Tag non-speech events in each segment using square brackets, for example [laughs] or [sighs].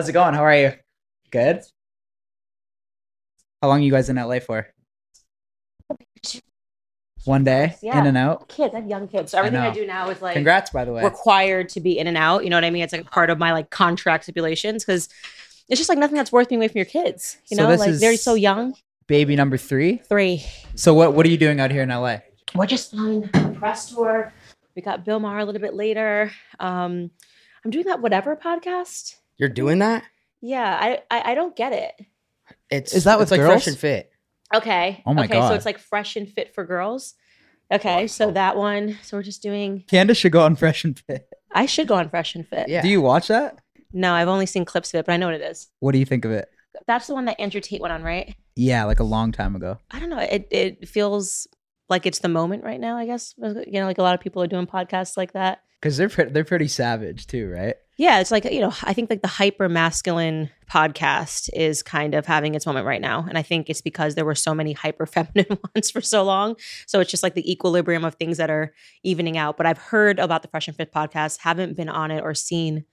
How's it going? How are you? Good. How long you guys in LA for? One day, Yeah. in and out. Kids, I have young kids. So everything I, know. do now is like Congrats, by the way. required to be in and out. You know what I mean? It's like part of my like contract stipulations because it's just like nothing that's worth being away from your kids. You So know, this like they're so young. Baby number three. Three. So what what are you doing out here in LA? We're just on a press tour. We got Bill Maher a little bit later. Um, I'm doing that whatever podcast. You're doing that? Yeah, I I, I don't get it. It's Is that it's like girls? fresh and fit? Okay. Oh my okay, So it's like fresh and fit for girls. Okay, so that one. So we're just doing. Candace should go on Fresh and Fit. I should go on fresh and fit. Yeah. Do you watch that? No, I've only seen clips of it, but I know what it is. What do you think of it? That's the one that Andrew Tate went on, right? Yeah, like a long time ago. I don't know. It it feels like it's the moment right now. I guess you know, like a lot of people are doing podcasts like that. Because they're pre- they're pretty savage too, right? Yeah, it's like you know, I think like the hyper masculine podcast is kind of having its moment right now, and I think it's because there were so many hyper feminine [laughs] ones for so long. So it's just like the equilibrium of things that are evening out. But I've heard about the Fresh and Fit podcast, haven't been on it or seen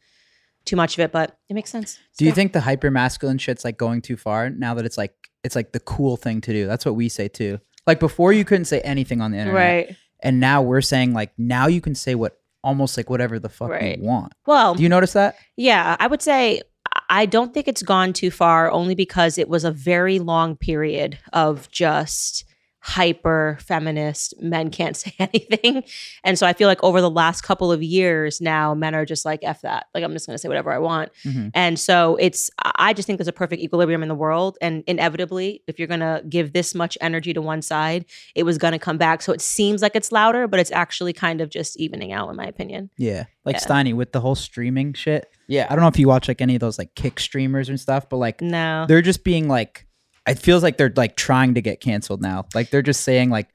too much of it, but it makes sense. Do you think the hyper masculine shit's like going too far now that it's like it's like the cool thing to do? That's what we say too. Like before you couldn't say anything on the internet. right? And now we're saying like now you can say what almost like whatever the fuck Right. you want. Well, Do you notice that? Yeah, I would say I don't think it's gone too far only because it was a very long period of just hyper feminist men can't [laughs] say anything. And so I feel like over the last couple of years now men are just like f that. Like I'm just going to say whatever I want. Mhm. And so it's I just think there's a perfect equilibrium in the world and inevitably if you're going to give this much energy to one side, it was going to come back. So it seems like it's louder, but it's actually kind of just evening out in my opinion. Yeah. Like Yeah. Steiny with the whole streaming shit. Yeah. I don't know if you watch like any of those like kick streamers and stuff, but like No. they're just being like it feels like they're like trying to get canceled now. Like they're just saying like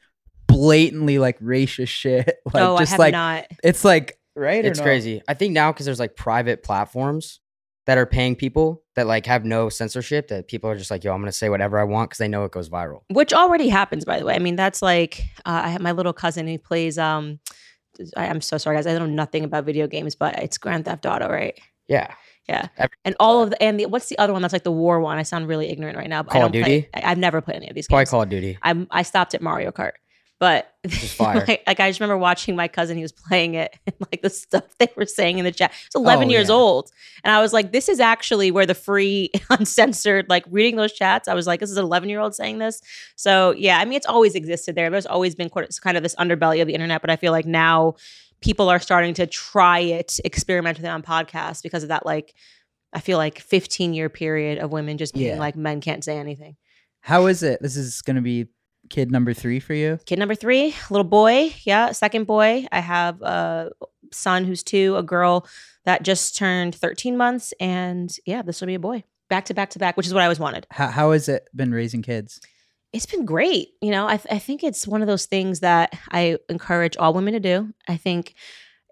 blatantly like racist shit. [laughs] Like oh, I just have like not. it's like right or It's no? crazy. I think now because there's like private platforms that are paying people that like have no censorship that people are just like, yo, I'm gonna say whatever I want because they know it goes viral. which already happens by the way i mean that's like uh, i have my little cousin he plays um I, i'm so sorry guys i know nothing about video games but it's grand theft auto right Yeah. Yeah Every- and all of the and the what's the other one that's like the war one i sound really ignorant right now but Call I of don't play- Duty? I, i've never played any of these Probably games Call of Duty. I'm, I stopped at Mario Kart, but [laughs] fire. like, like, I just remember watching my cousin. He was playing it, [laughs] and like the stuff they were saying in the chat. It's 11 Oh, years yeah. old, and I was like, "This is actually where the free, [laughs] uncensored, like reading those chats." I was like, "This is an 11 year old saying this." So yeah, I mean, it's always existed there. There's always been kind of this underbelly of the internet, but I feel like now people are starting to try it, experiment with it on podcasts because of that. Like, I feel like 15 year period of women just being Yeah. like, men can't say anything. How is it? This is gonna be kid number three for you. kid number three, little boy. Yeah, second boy. I have a son who's two, a girl that just turned 13 months, and yeah, this will be a boy. Back to back to back, which is what I always wanted. How how has it been raising kids? It's been great. You know, I, I think it's one of those things that I encourage all women to do. I think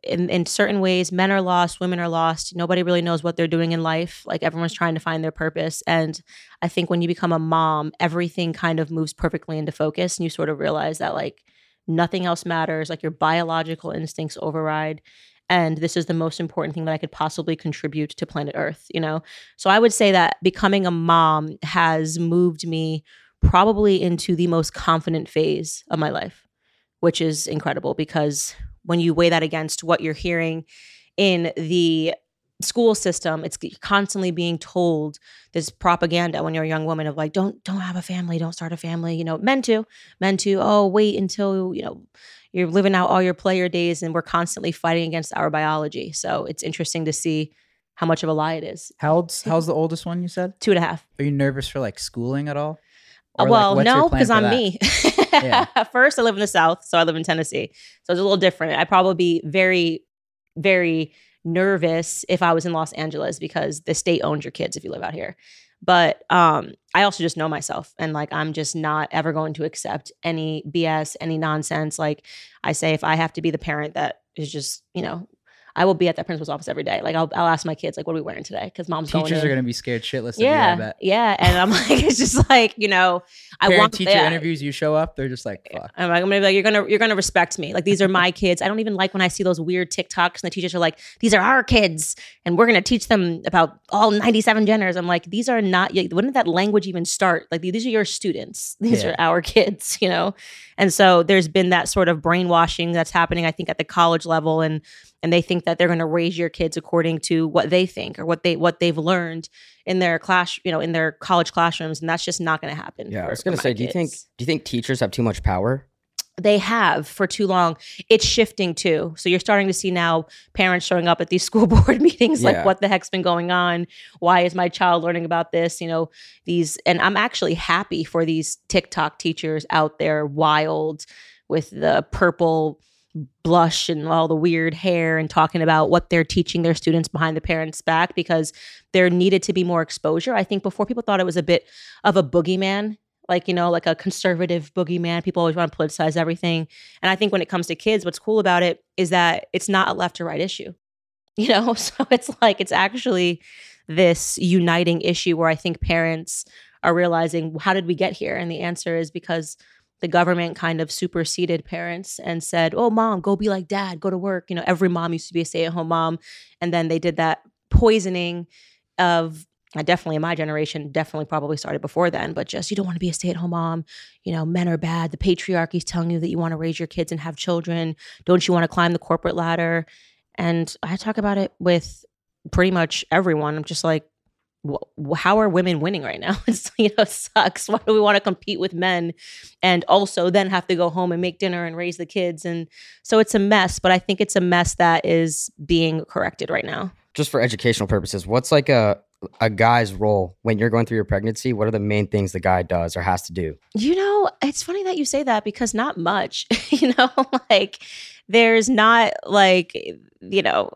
in, in certain ways, men are lost, women are lost. Nobody really knows what they're doing in life. Like everyone's trying to find their purpose. And I think when you become a mom, everything kind of moves perfectly into focus and you sort of realize that like nothing else matters. Like your biological instincts override. And this is the most important thing that I could possibly contribute to planet Earth, you know? So I would say that becoming a mom has moved me probably into the most confident phase of my life, which is incredible because when you weigh that against what you're hearing in the school system it's constantly being told this propaganda when you're a young woman of like don't don't have a family don't start a family you know men too men too oh wait until you know you're living out all your player days and we're constantly fighting against our biology so it's interesting to see how much of a lie it is How old's how's the oldest one you said? two and a half Are you nervous for like schooling at all? Or, well, your no, because I'm that? me. Yeah. [laughs] First, I live in the South, so I live in Tennessee. So it's a little different. I'd probably be very, very nervous if I was in Los Angeles because the state owns your kids if you live out here. But um, I also just know myself, and like I'm just not ever going to accept any BS, any nonsense. Like I say, if I have to be the parent that is just, you know, I will be at that principal's office every day. Like I'll, I'll ask my kids like, what are we wearing today? Because mom's going. Teachers are gonna be scared shitless. yeah, Of you, I yeah, and I'm [laughs] like, it's just like you know, I Parent want teacher yeah. interviews. You show up, they're just like, fuck. I'm like, I'm gonna be like, you're gonna, you're gonna respect me. Like these are my kids. I don't even like when I see those weird TikToks and the teachers are like, these are our kids, and we're gonna teach them about all 97 genders. I'm like, these are not. When did that language even start? Like these are your students. [laughs] These Yeah. are our kids. You know, and so there's been that sort of brainwashing that's happening. I think at the college level, and and they think that they're gonna raise your kids according to what they think or what they what they've learned in their class, you know, in their college classrooms, and that's just not gonna happen. Yeah, I was gonna my say, do you think do you think teachers have too much power? they have for too long. It's shifting too. So you're starting to see now parents showing up at these [laughs] school board meetings like what the heck's been going on? Why is my child learning about this? You know these and i'm actually happy for these tiktok teachers out there wild with the purple blush and all the weird hair and talking about what they're teaching their students behind the parents back because there needed to be more exposure. I think before people thought it was a bit of a boogeyman like you know like a conservative boogeyman. People always want to politicize everything. And i think when it comes to kids what's cool about it is that it's not a left or right issue [laughs] you know? So it's like it's actually this uniting issue where i think parents are realizing how did we get here? And the answer is because the government kind of superseded parents and said oh mom go be like dad go to work you know every mom used to be a stay-at-home mom and then they did that poisoning of I definitely in my generation definitely probably started before then, but just you don't want to be a stay-at-home mom. You know, men are bad. The patriarchy's telling you that you want to raise your kids and have children. Don't you want to climb the corporate ladder? And I talk about it with pretty much everyone. I'm just like, how are women winning right now? [laughs] It's you know it sucks. Why do we want to compete with men, and also then have to go home and make dinner and raise the kids? And so it's a mess. But I think it's a mess that is being corrected right now. Just for educational purposes, what's like a a guy's role when you're going through your pregnancy? What are the main things the guy does or has to do? You know, it's funny that you say that because not much. [laughs] you know, [laughs] like there's not like you know,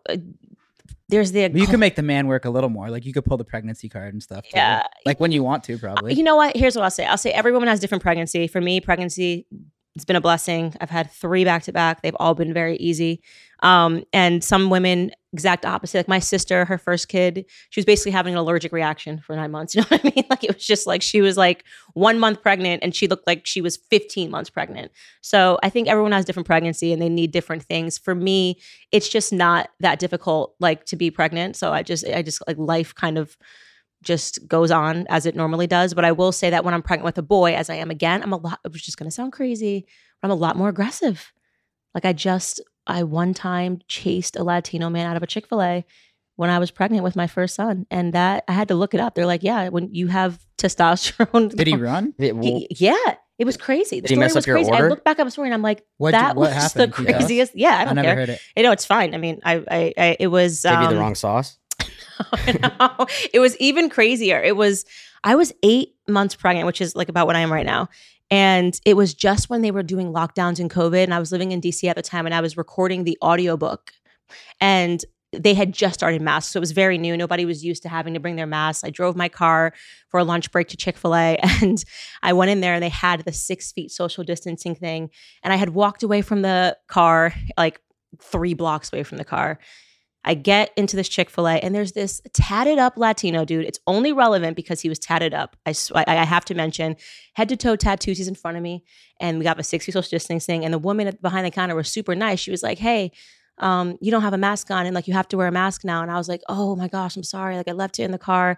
there's the you can make the man work a little more. Like you could pull the pregnancy card and stuff. too. Yeah. Like when you want to, probably. You know what? Here's what I'll say. I'll say every woman has different pregnancy. For me, pregnancy it's been a blessing. I've had three back to back. They've all been very easy. Um, and some women, exact opposite. Like my sister, her first kid, she was basically having an allergic reaction for nine months. [laughs] You know what I mean? Like it was just like she was like one month pregnant and she looked like she was 15 months pregnant. So I think everyone has different pregnancy and they need different things. For me, it's just not that difficult like to be pregnant. So I just I just like life kind of just goes on as it normally does. But I will say that when I'm pregnant with a boy, as I am again, I'm a lot, it was just going to sound crazy, but I'm a lot more aggressive. Like I just, I one time chased a Latino man out of a Chick fil A when I was pregnant with my first son. And that, I had to look it up. They're like, yeah, when you have testosterone. Did he [laughs] run? He- yeah, it was crazy. The Did he story mess was up your crazy. I look back at the story and I'm like, What? that what was happened? the Can you tell us? craziest. Yeah, I I don't never care. heard it. You know, it's fine. I mean, I, I, I it was. gave you the um, wrong sauce. [laughs] it was even crazier. It was I was eight months pregnant, which is like about what I am right now. And it was just when they were doing lockdowns in COVID. And I was living in DC at the time and I was recording the audiobook. And they had just started masks. So it was very new. Nobody was used to having to bring their masks. I drove my car for a lunch break to Chick fil A [laughs] and I went in there and they had the six feet social distancing thing. And I had walked away from the car, like three blocks away from the car. I get into this Chick fil A and there's this tatted up Latino dude. It's only relevant because he was tatted up. I, sw- I have to mention head to toe tattoos. He's in front of me and we got the six feet social distancing. Thing. And the woman behind the counter was super nice. She was like, hey, um, you don't have a mask on and like you have to wear a mask now. And I was like, oh my gosh, I'm sorry. Like I left it in the car.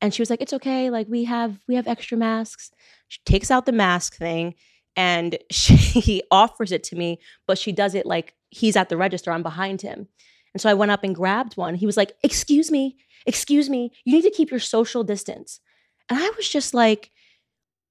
And she was like, it's okay. Like we have we have extra masks. She takes out the mask thing and [laughs] she offers it to me, but she does it like he's at the register. I'm behind him. And so I went up and grabbed one. He was like, Excuse me, excuse me, you need to keep your social distance. And I was just like,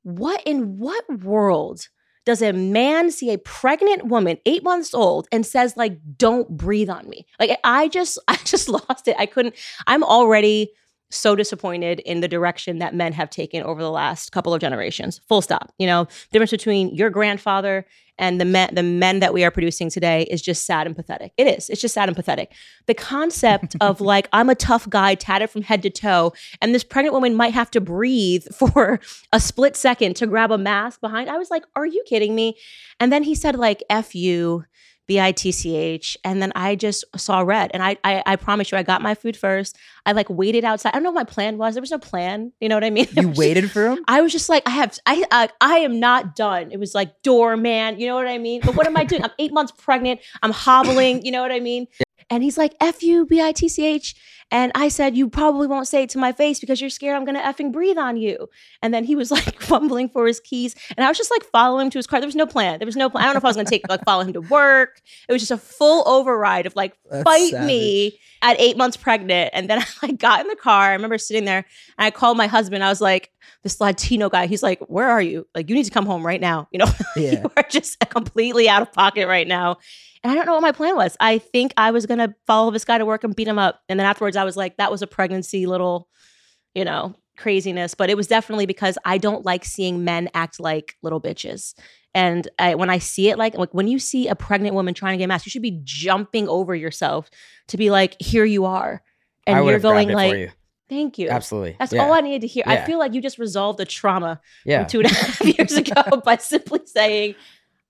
What in what world does a man see a pregnant woman, eight months old, and says, like, don't breathe on me? Like I just, [laughs] I just lost it. I couldn't, I'm already so disappointed in the direction that men have taken over the last couple of generations. Full stop. You know, the difference between your grandfather and the men the men that we are producing today is just sad and pathetic. It is. It's just sad and pathetic. The concept [laughs] of like I'm a tough guy tatted from head to toe and this pregnant woman might have to breathe [laughs] for a split second to grab a mask behind. I was like, "Are you kidding me?" And then he said like F you B I T C H, and then I just saw red. And I, I, I promise you, I got my food first. I like waited outside. I don't know what my plan was. There was no plan. You know what I mean? You [laughs] waited for him? I was just like, I have, I, I, I am not done. It was like doorman. You know what I mean? But what am I doing? I'm eight months pregnant. I'm hobbling. You know what I mean? And he's like, F you, B I T C H. And I said, You probably won't say it to my face because you're scared I'm going to effing breathe on you. And then he was [laughs] like fumbling for his keys. And I was just like following him to his car. There was no plan. There was no plan. I don't know if I was going to take, like, follow him to work. It was just a full override of like, That's fight savage. me at eight months pregnant. And then [laughs] I like got in the car. I remember sitting there and I called my husband. I was like, This Latino guy, he's like, Where are you? Like, you need to come home right now. You know, [laughs] Yeah. you are just completely out of pocket right now. And I don't know what my plan was. I think I was gonna follow this guy to work and beat him up. And then afterwards, I was like, that was a pregnancy little, you know, craziness. But it was definitely because I don't like seeing men act like little bitches. And I, when I see it, like, like when you see a pregnant woman trying to get masked, you should be jumping over yourself to be like, here you are. And you're going like, you. thank you. Absolutely. That's yeah. all I needed to hear. I feel like you just resolved the trauma Yeah. from two and a half [laughs] years ago [laughs] by simply saying,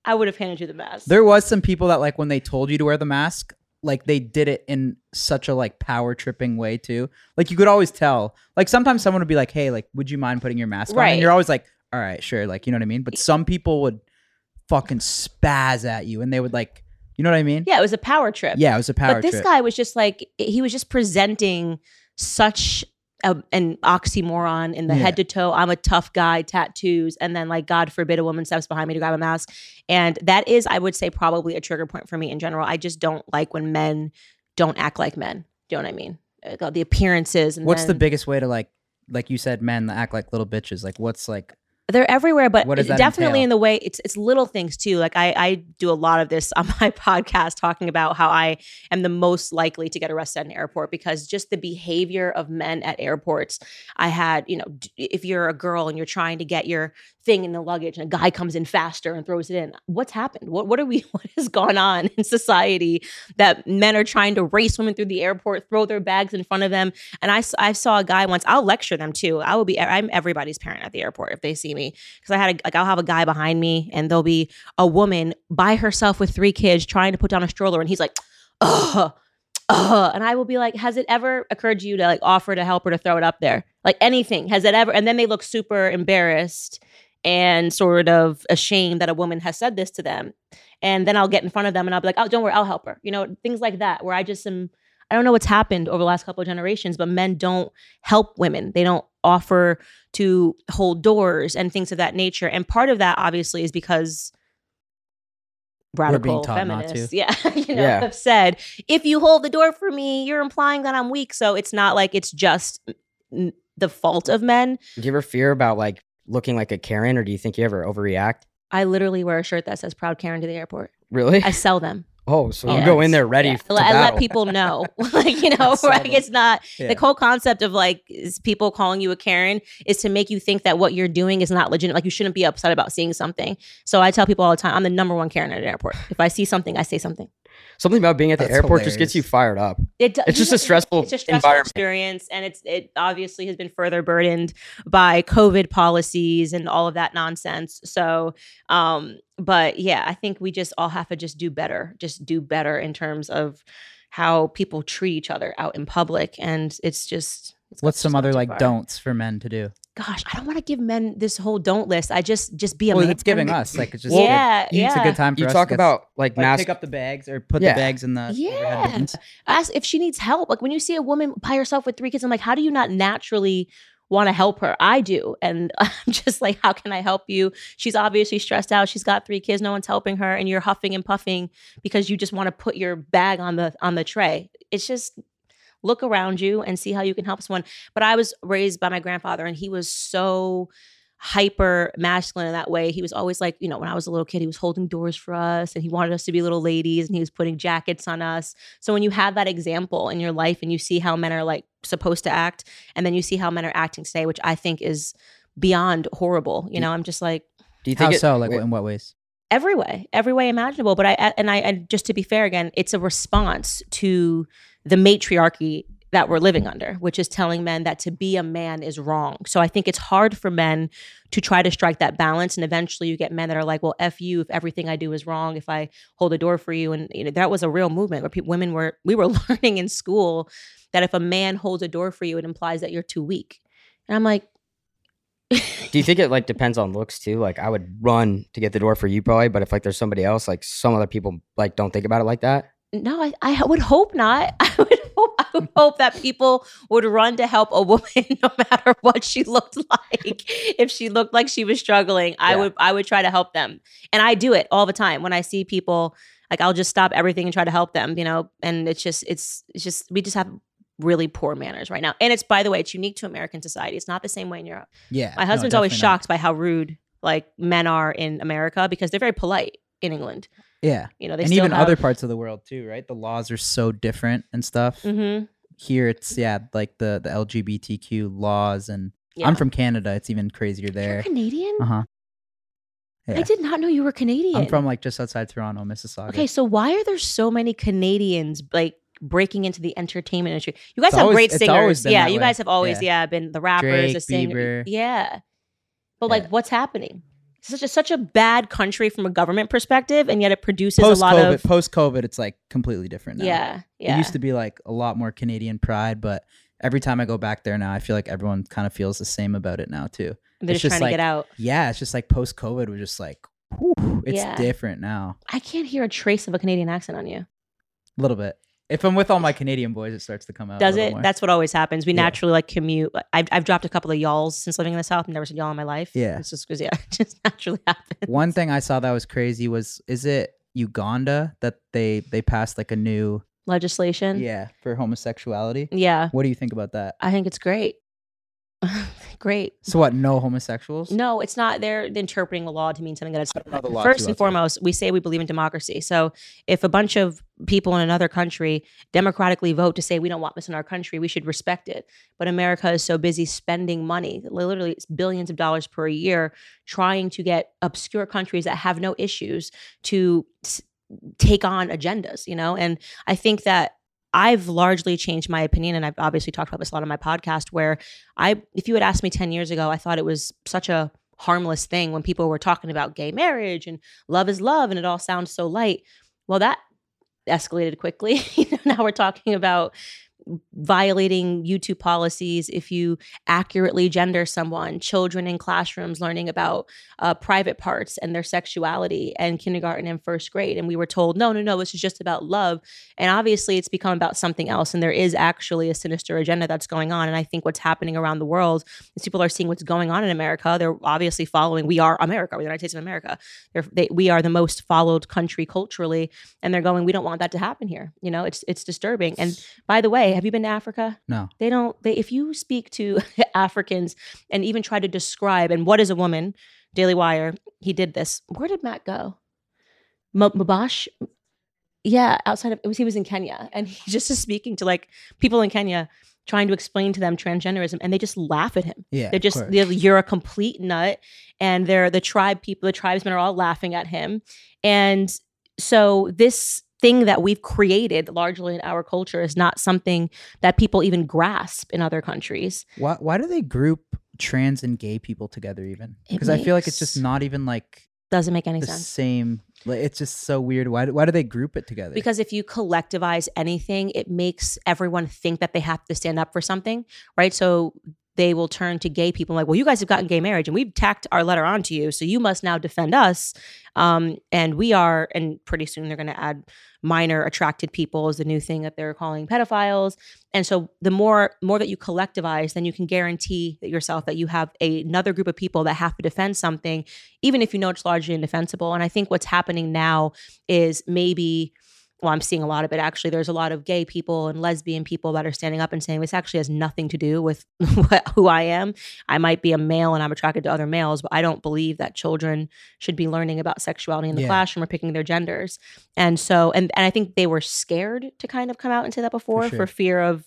I would have handed you the mask. There was some people that like when they told you to wear the mask, like they did it in such a like power tripping way too. Like you could always tell. Like sometimes someone would be like, "Hey, like would you mind putting your mask on?" Right. And you're always like, "All right, sure." Like, you know what I mean? But some people would fucking spaz at you and they would like, you know what I mean? yeah, it was a power trip. Yeah, it was a power trip. but this trip. guy was just like he was just presenting such a, an oxymoron in the Yeah. head to toe. I'm a tough guy tattoos and then like god forbid a woman steps behind me to grab a mask. And that is i would say probably a trigger point for me in general. I just don't like when men don't act like men. Do you know what i mean? Uh, the appearances and What's the biggest way to like like you said men that act like little bitches? Like what's like they're everywhere but What does that definitely entail? in the way it's it's little things too. Like I, I do a lot of this on [laughs] my podcast talking about how i am the most likely to get arrested at an airport because just the behavior of men at airports i had you know if you're a girl and you're trying to get your thing in the luggage and a guy comes in faster and throws it in what's happened? What what are we [laughs] what has gone on in society that men are trying to race women through the airport throw their bags in front of them? And I I saw a guy once i'll lecture them too. I will be i'm everybody's parent at the airport if they see me because i had a, like i'll have a guy behind me and there'll be a woman by herself with three kids trying to put down a stroller and he's like ugh Ugh. and I will be like, has it ever occurred to you to like offer to help her to throw it up there? Like anything. Has it ever? And then they look super embarrassed and sort of ashamed that a woman has said this to them. And then I'll get in front of them and I'll be like, oh, don't worry, I'll help her. You know, things like that, where I just am, I don't know what's happened over the last couple of generations, but men don't help women. They don't offer to hold doors and things of that nature. And part of that, obviously, is because radical feminists, [laughs] yeah, you know, Yeah. have said, if you hold the door for me, you're implying that I'm weak. So it's not like it's just the fault of men. Do you ever fear about like looking like a Karen, or do you think you ever overreact? I literally wear a shirt that says "Proud Karen" to the airport. Really? I sell them. Oh, so you Yeah. go in there ready Yeah. to I let people know, [laughs] [laughs] like you know, like it's not Yeah. the whole concept of like is people calling you a Karen is to make you think that what you're doing is not legitimate. Like you shouldn't be upset about seeing something. So I tell people all the time, I'm the number one Karen at an airport. If I see something, I say something. Something about being at the That's airport just gets you fired up. It do- It's just a stressful it's a stressful environment. experience, and it's it obviously has been further burdened by COVID policies and all of that nonsense. So, um, but yeah, I think we just all have to just do better, just do better in terms of how people treat each other out in public, and it's just. it's what's some other like far. don'ts for men to do? Gosh, I don't want to give men this whole don't list. I just just be a Well, man. it's giving us like it's just yeah, good. It's a good time for You us talk about like like mask. pick up the bags or put Yeah. the bags in the Yeah. bins. ask if she needs help. Like when you see a woman by herself with three kids, I'm like, how do you not naturally want to help her? I do. And [laughs] I'm just like, how can I help you? She's obviously stressed out. She's got three kids, no one's helping her, and you're huffing and puffing because you just want to put your bag on the on the tray. It's just look around you and see how you can help someone. But I was raised by my grandfather and he was so hyper masculine in that way. He was always like, you know, when I was a little kid, he was holding doors for us and he wanted us to be little ladies and he was putting jackets on us. So when you have that example in your life and you see how men are like supposed to act and then you see how men are acting today, which I think is beyond horrible, you know, I'm just like do you How think it, so? Like wait, in what ways? every way, every way imaginable. But I and I and just to be fair again, it's a response to the matriarchy that we're living under, which is telling men that to be a man is wrong. So I think it's hard for men to try to strike that balance. And eventually you get men that are like, well, F you if everything I do is wrong, if I hold a door for you. And you know, that was a real movement where people, women were, we were [laughs] learning in school that if a man holds a door for you, it implies that you're too weak. And I'm like, [laughs] Do you think it like depends on looks too? Like I would run to get the door for you probably, but if like there's somebody else, like some other people like don't think about it like that. No, I, I would hope not. [laughs] I would hope, I would hope that people would run to help a woman [laughs] no matter what she looked like. If she looked like she was struggling, I Yeah. would I would try to help them. And I do it all the time. When I see people, like I'll just stop everything and try to help them, you know, and it's just it's it's just we just have really poor manners right now. And it's by the way, it's unique to American society. It's not the same way in Europe. Yeah. My no, husband's always definitely not. shocked by how rude like men are in America because they're very polite in England. Yeah. You know, they and even have, other parts of the world too, right? The laws are so different and stuff. Mhm. Here it's yeah, like the the LGBTQ laws and Yeah. I'm from Canada. It's even crazier You're there. Canadian? Uh huh. I did not know you were Canadian. I'm from like just outside Toronto, Mississauga. Okay, so why are there so many Canadians like breaking into the entertainment industry? You guys It's have always- great singers. Yeah, you way. guys have always Yeah. yeah, been the rappers, Drake, the singers. Yeah. But Yeah. like what's happening? Such a such a bad country from a government perspective and yet it produces Post a lot of post COVID, it's like completely different now. Yeah. Yeah. It used to be like a lot more Canadian pride, but every time I go back there now, I feel like everyone kind of feels the same about it now too. They're it's just just trying to get out. Yeah, it's just like post COVID, we're just like, whew, it's Yeah. different now. I can't hear a trace of a Canadian accent on you. A little bit. If I'm with all my Canadian boys, it starts to come out. Does it? more. That's what always happens. We Yeah. naturally like commute. I've, I've dropped a couple of y'alls since living in the South. I've never said y'all in my life. Yeah. It's just because, yeah, [laughs] it just naturally happens. One thing I saw that was crazy was is it Uganda that they they passed like a new Legislation. yeah for homosexuality? Yeah. What do you think about that? I think it's great. [laughs] great. So what? No homosexuals? No, it's not. They're interpreting the law to mean something that it's. I don't know the law First and foremost, we say we believe in democracy. So if a bunch of people in another country democratically vote to say we don't want this in our country, we should respect it. But America is so busy spending money, literally it's billions of dollars per year, trying to get obscure countries that have no issues to take on agendas, you know? And I think that I've largely changed my opinion, and I've obviously talked about this a lot on my podcast. Where I, if you had asked me ten years ago, I thought it was such a harmless thing when people were talking about gay marriage and love is love, and it all sounds so light. Well, that escalated quickly. [laughs] Now we're talking about violating YouTube policies if you accurately gender someone, children in classrooms learning about uh, private parts and their sexuality, and kindergarten and first grade. And we were told, no, no, no, this is just about love. And obviously, it's become about something else. And there is actually a sinister agenda that's going on. And I think what's happening around the world is people are seeing what's going on in America. They're obviously following. We are America. We're the United States of America. They're, they, we are the most followed country culturally, and they're going. We don't want that to happen here. You know, it's it's disturbing. And by the way, have you been to Africa? No. They don't. They if you speak to [laughs] Africans and even try to describe and what is a woman, Daily Wire, he did this. Where did Matt go? M- Matt Walsh. Yeah, outside of it was he was in Kenya and he [laughs] just is speaking to like people in Kenya trying to explain to them transgenderism and they just laugh at him. Yeah. They're just they're, you're a complete nut, and they're the tribe people. The tribesmen are all laughing at him, and so this thing that we've created largely in our culture is not something that people even grasp in other countries. why why do they group trans and gay people together even? Because I feel like it's just not even like Doesn't make any the sense. same. Like, it's just so weird. Why do- why do they group it together? Because if you collectivize anything, it makes everyone think that they have to stand up for something, right? So they will turn to gay people like, well, you guys have gotten gay marriage and we've tacked our letter onto you. So you must now defend us. Um, and we are, and pretty soon they're going to add minor attracted people is the new thing that they're calling pedophiles. And so the more more that you collectivize, then you can guarantee that yourself that you have a, another group of people that have to defend something, even if you know it's largely indefensible. And I think what's happening now is maybe well, I'm seeing a lot of it actually. There's a lot of gay people and lesbian people that are standing up and saying this actually has nothing to do with [laughs] what, who I am. I might be a male and I'm attracted to other males, but I don't believe that children should be learning about sexuality in the Yeah. classroom or picking their genders. And so, and, and I think they were scared to kind of come out and say that before for, sure. fear of,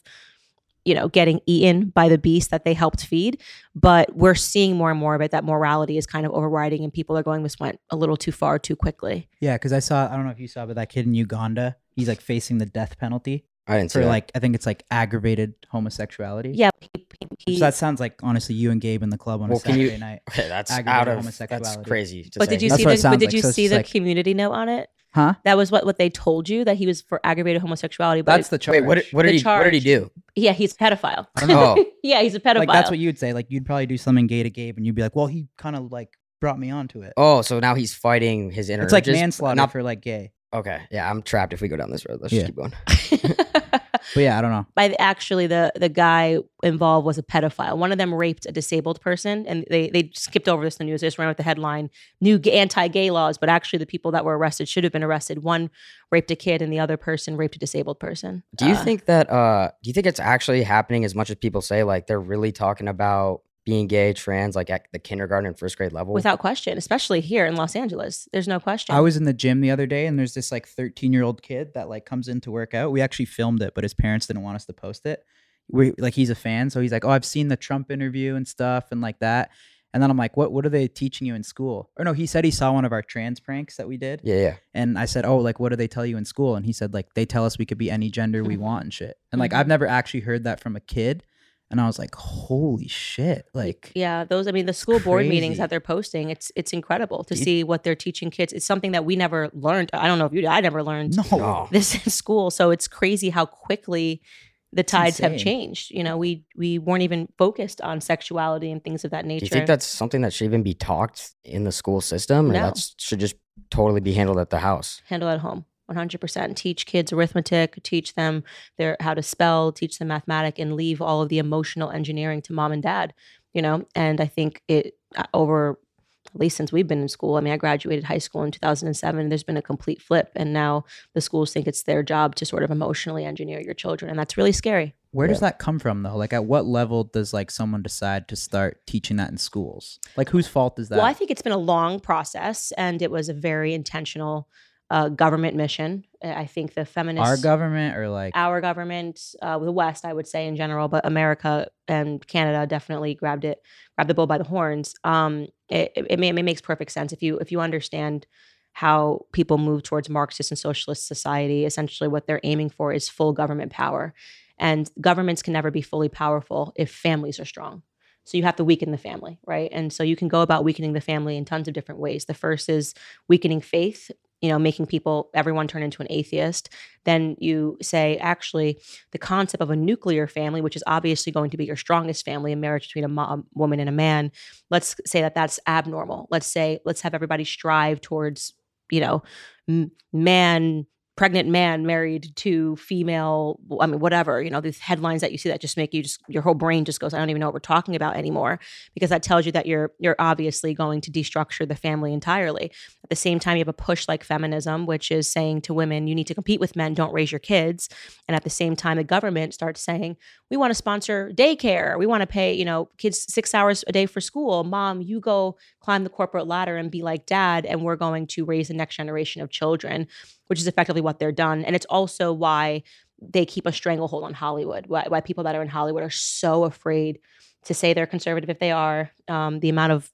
you know, getting eaten by the beast that they helped feed. But we're seeing more and more of it that morality is kind of overriding and people are going, this went a little too far too quickly. yeah, because I saw. I don't know if you saw, but that kid in Uganda, he's like facing the death penalty I didn't see for that. like I think it's like aggravated homosexuality. Yeah, he, he, So that sounds like honestly you and Gabe in the club on Well, a Saturday you- night. okay, that's aggravated out of that's crazy. To but say. did you That's see the but did like. you So it's see the like- community note on it? Huh? That was what, what they told you that he was for aggravated homosexuality. But That's the charge. Wait, what? What The did he? What did he do? yeah, he's a pedophile. I. Oh, [laughs] yeah, he's a pedophile. like that's what you'd say. Like you'd probably do something gay to Gabe, and you'd be like, "Well, he kind of like brought me onto it." oh, so now he's fighting his inner. it's like urges, manslaughter Not, for like gay. okay, yeah, I'm trapped if we go down this road. Let's Yeah. just keep going. [laughs] [laughs] But yeah, I don't know. by the, actually the the guy involved was a pedophile. One of them raped a disabled person, and they they skipped over this in the news. They just ran with the headline: "New anti-gay laws." But actually, the people that were arrested should have been arrested. One raped a kid, and the other person raped a disabled person. Do you Uh, think that? uh Do you think it's actually happening as much as people say? Like they're really talking about being gay, trans, like at the kindergarten and first grade level. without question, especially here in Los Angeles? There's no question. I was in the gym the other day, and there's this like 13 year old kid that like comes in to work out. We actually filmed it, but his parents didn't want us to post it. We like he's a fan, so he's like, "Oh, I've seen the Trump interview and stuff, and like that." And then I'm like, "What? What are they teaching you in school?" Or no, he said he saw one of our trans pranks that we did, yeah, yeah. and I said, "Oh, like what do they tell you in school?" And he said, "Like they tell us we could be any gender we Mhm. want and shit." And like Mhm. I've never actually heard that from a kid, and I was like, "Holy shit!" Like, yeah, those. I mean, the school board meetings that they're posting. It's it's incredible to Do you- see what they're teaching kids. It's something that we never learned. I don't know if you. did. I never learned no, No. this in school. So it's crazy how quickly the tides have changed. You know, we we weren't even focused on sexuality and things of that nature. Do nature. you think that's something that should even be talked in the school system, or No. that should just totally be handled at the house? handle at home? 100% teach kids arithmetic teach them their how to spell teach them mathematic and leave all of the emotional engineering to mom and dad you know and i think it uh, over at least since we've been in school i mean i graduated high school in 2007 there's been a complete flip and now the schools think it's their job to sort of emotionally engineer your children and that's really scary Where does that come from though? Like at what level does like someone decide to start teaching that in schools? Like whose fault is that? Well, I think it's been a long process, and it was a very intentional uh, government mission. I think the feminist, Our government or like our government, uh, the West, I would say in general, but America and Canada definitely grabbed it, grabbed the bull by the horns. Um, it, it, it, it makes perfect sense if you if you understand how people move towards Marxist and socialist society. Essentially, what they're aiming for is full government power, and governments can never be fully powerful if families are strong. So you have to weaken the family, right? And so you can go about weakening the family in tons of different ways. The first is weakening faith, you know, making people, everyone turn into an atheist. Then you say, actually, the concept of a nuclear family, which is obviously going to be your strongest family, a marriage between a, mo- a woman and a man, let's say that that's abnormal. Let's say, let's have everybody strive towards, you know, m- man pregnant man married to female i mean whatever you know these headlines that you see that just make you just your whole brain just goes i don't even know what we're talking about anymore because that tells you that you're you're obviously going to destructure the family entirely at the same time you have a push like feminism which is saying to women you need to compete with men don't raise your kids and at the same time the government starts saying we want to sponsor daycare we want to pay you know kids 6 hours a day for school mom you go climb the corporate ladder and be like dad and we're going to raise the next generation of children which is effectively what they're done. And it's also why they keep a stranglehold on Hollywood, why, why people that are in Hollywood are so afraid to say they're conservative if they are. Um, the amount of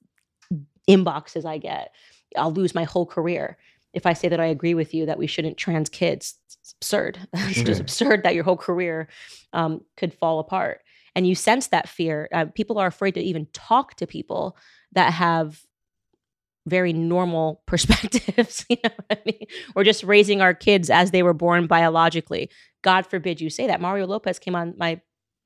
inboxes I get, I'll lose my whole career if I say that I agree with you that we shouldn't trans kids. It's absurd. [laughs] it's just absurd that your whole career um, could fall apart. And you sense that fear. Uh, people are afraid to even talk to people that have very normal [laughs] perspectives. [laughs] you know what I mean? We're just raising our kids as they were born biologically. God forbid you say that. Mario Lopez came on my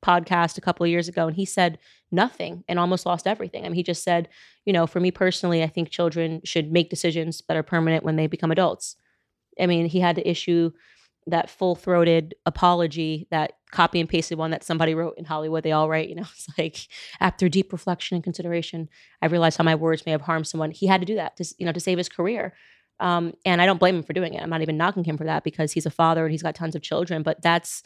podcast a couple of years ago and he said nothing and almost lost everything. I mean, he just said, you know, for me personally, I think children should make decisions that are permanent when they become adults. I mean, he had to issue that full throated apology, that copy and pasted one that somebody wrote in Hollywood. They all write, you know, [laughs] it's like after deep reflection and consideration, I realized how my words may have harmed someone. He had to do that to, you know, to save his career. Um, and I don't blame him for doing it. I'm not even knocking him for that because he's a father and he's got tons of children. But that's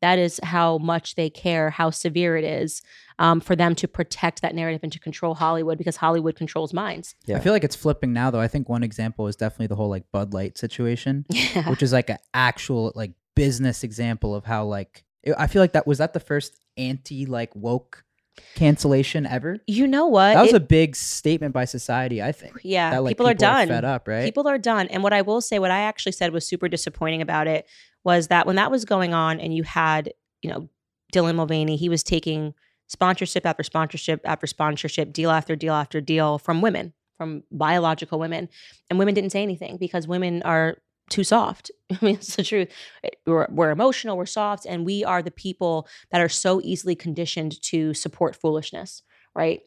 that is how much they care, how severe it is um, for them to protect that narrative and to control Hollywood because Hollywood controls minds. Yeah. I feel like it's flipping now though. I think one example is definitely the whole like Bud Light situation, [laughs] Yeah. which is like an actual like business example of how like it- I feel like that was that the first anti like woke cancellation ever. You know what? That was It- a big statement by society, I think. yeah, that, like, people, are done. fed up, right? People are done. And what I will say, what I actually said was super disappointing about it was that when that was going on and you had, you know, Dylan Mulvaney, he was taking sponsorship after sponsorship after sponsorship, deal after deal after deal from women, from biological women. And women didn't say anything because women are too soft. [laughs] I mean, it's the truth. We're, we're emotional, we're soft, and we are the people that are so easily conditioned to support foolishness, right?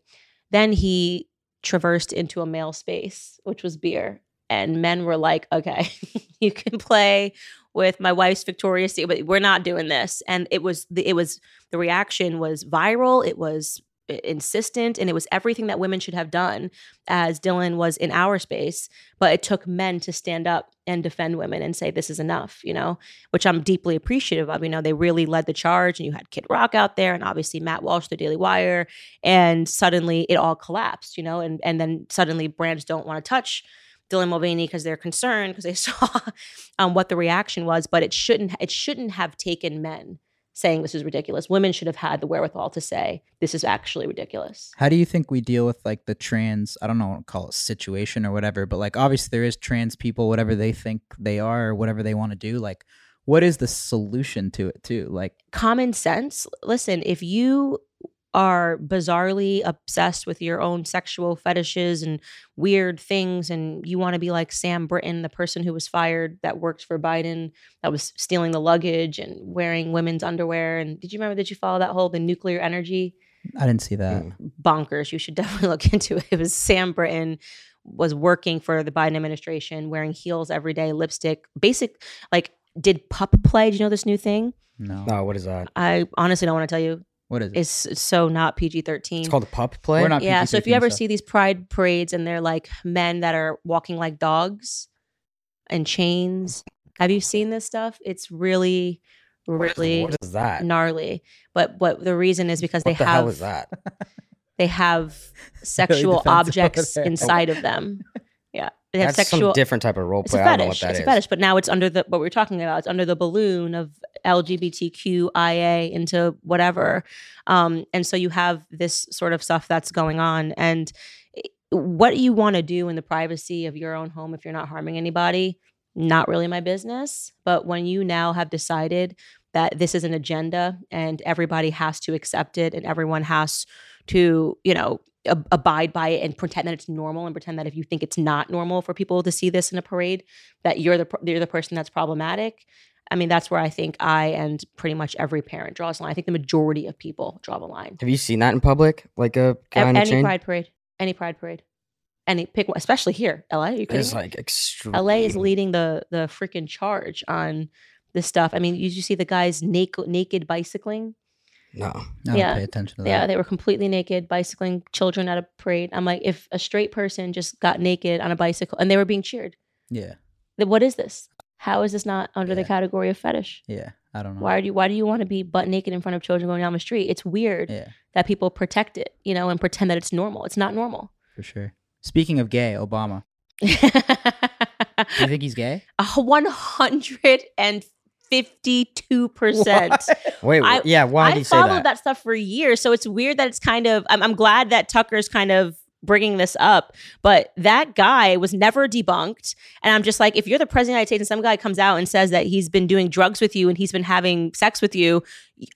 Then he traversed into a male space, which was beer. And men were like, okay, [laughs] you can play with my wife's Victoria's Secret, but we're not doing this. And it was the it was the reaction was viral. It was insistent and it was everything that women should have done as Dylan was in our space but it took men to stand up and defend women and say this is enough you know which I'm deeply appreciative of you know they really led the charge and you had Kid Rock out there and obviously Matt Walsh the Daily Wire and suddenly it all collapsed you know and and then suddenly brands don't want to touch Dylan Mulvaney because they're concerned because they [laughs] saw um, what the reaction was but it shouldn't it shouldn't have taken men saying this is ridiculous women should have had the wherewithal to say this is actually ridiculous How do you think we deal with like the trans? I don't know, call it situation or whatever, but like obviously there is trans people, whatever they think they are or whatever they want to do. Like, what is the solution to it too? Like, common sense. Listen, if you are bizarrely obsessed with your own sexual fetishes and weird things, and you want to be like Sam Brinton, the person who was fired that worked for Biden, that was stealing the luggage and wearing women's underwear. And did you remember? Did you follow that whole the nuclear energy? I didn't see that. Mm. bonkers. You should [laughs] definitely look into it. It was Sam Brinton was working for the Biden administration, wearing heels every day, lipstick, basic like did pup play. Do you know this new thing? No. No, what is that? I honestly don't want to tell you. What is it? It's it's so not PG thirteen. It's called a pup play. We're not yeah. So if you ever stuff. see these pride parades and they're like men that are walking like dogs and chains, have you seen this stuff? It's really, really What is that? gnarly. But what the reason is because what they the have hell is that? they have [laughs] sexual defensive objects inside of them. [laughs] They have That's sexual. some different type of role it's play. a I don't know what fetish. that It's is. a fetish, but now it's under the what we're talking about. It's under the balloon of LGBTQIA into whatever, um, and so you have this sort of stuff that's going on. And what you want to do in the privacy of your own home, if you're not harming anybody, not really my business. But when you now have decided that this is an agenda and everybody has to accept it and everyone has to, you know, ab- abide by it and pretend that it's normal and pretend that if you think it's not normal for people to see this in a parade, that you're the you're the person that's problematic. I mean, that's where I think I and pretty much every parent draws the line. I think the majority of people draw the line. Have you seen that in public? Like a A- a any pride parade, any pride parade, any pick, one, especially here, LA. You It's like extreme. LA is leading the the freaking charge on this stuff. I mean, you, you see the guys naked naked bicycling. No. I don't yeah. pay attention to that. Yeah, they were completely naked bicycling children at a parade. I'm like, if a straight person just got naked on a bicycle and they were being cheered, yeah. then what is this? How is this not under the category of fetish? Yeah. I don't know. Why do you why do you want to be butt naked in front of children going down the street? It's weird Yeah, that people protect it, you know, and pretend that it's normal. It's not normal. for sure. Speaking of gay, Obama. Do [laughs] you think he's gay? One hundred and fifty-two percent. Wait. I- yeah. Why I you say followed that? that? stuff for years, so it's weird that it's kind of. I'm, I'm glad that Tucker's kind of bringing this up, but that guy was never debunked, and I'm just like, if you're the president of the United States and some guy comes out and says that he's been doing drugs with you and he's been having sex with you,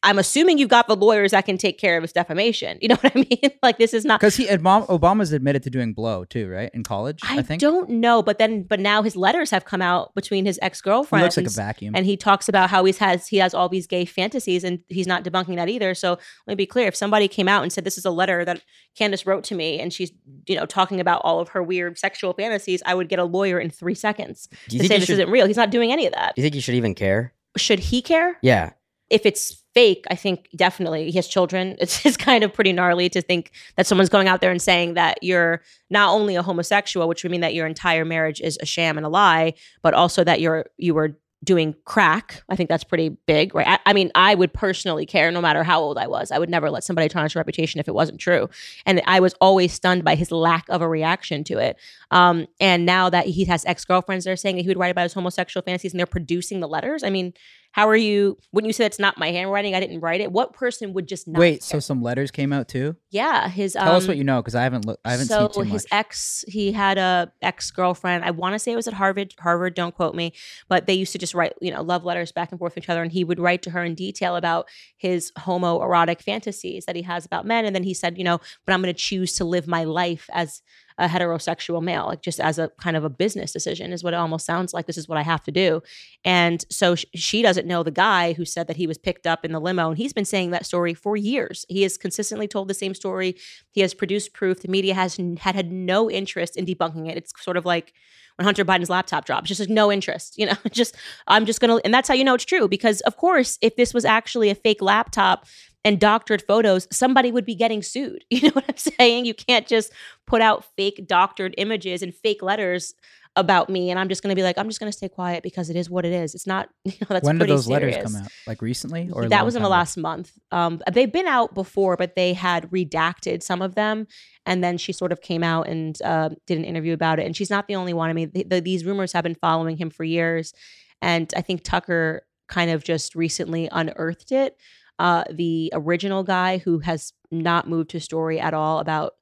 I'm assuming you've got the lawyers that can take care of his defamation. You know what I [laughs] mean? like this is not. Because he Obama, Obama's admitted to doing blow too, right? In college, I, I, think. don't know, but then, but now his letters have come out between his ex girlfriend. looks like a vacuum. and he talks about how he has he has all these gay fantasies and he's not debunking that either so let me be clear if somebody came out and said this is a letter that candace wrote to me and she's you know talking about all of her weird sexual fantasies i would get a lawyer in three seconds to say this should? isn't real he's not doing any of that Do you think you should even care? should he care Yeah. If it's fake i think definitely he has children. [laughs] It's, kind of pretty gnarly to think that someone's going out there and saying that you're not only a homosexual which would mean that your entire marriage is a sham and a lie but also that you're you were doing crack. I think that's pretty big right? I, I mean i would personally care no matter how old i was. I would never let somebody tarnish a reputation if it wasn't true. And i was always stunned by his lack of a reaction to it. Um, and now that he has ex-girlfriends that are saying that he would write about his homosexual fantasies and they're producing the letters i mean how are you? Wouldn't you say it's not my handwriting? I didn't write it. What person would just not? Wait, so some letters came out too? yeah, his Tell us um, what you know, because I haven't looked. I haven't so seen too his much. ex, he had a ex girlfriend. I want to say it was at Harvard. Harvard, don't quote me, but they used to just write, you know, love letters back and forth with each other. And he would write to her in detail about his homoerotic fantasies that he has about men. And then he said, you know, but I'm going to choose to live my life as a heterosexual male, like just as a kind of a business decision, is what it almost sounds like. This is what I have to do. And so sh- she doesn't know the guy who said that he was picked up in the limo. And he's been saying that story for years. He has consistently told the same story. He has produced proof. The media has had had no interest in debunking it. It's sort of like when Hunter Biden's laptop drops, just like no interest. You know, [laughs] just I'm just gonna, and that's how you know it's true. Because of course, if this was actually a fake laptop and doctored photos, somebody would be getting sued. [laughs] You know what I'm saying? You can't just put out fake doctored images and fake letters about me, and I'm just gonna be like, I'm just gonna stay quiet because it is what it is. It's not. [laughs] You know, that's when did those letters come out? Like recently, or that was in the ago? last month. Um, they've been out before, but they had redacted some of them, and then she sort of came out and uh, did an interview about it. And she's not the only one. I mean, th- th- these rumors have been following him for years, and I think Tucker kind of just recently unearthed it. Uh, the original guy who has not moved his story at all about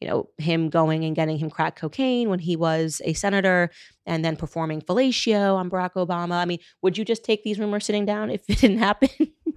you know him going and getting him crack cocaine when he was a senator and then performing fellatio on Barack Obama. I mean, would you just take these rumors sitting down if [laughs] it didn't happen?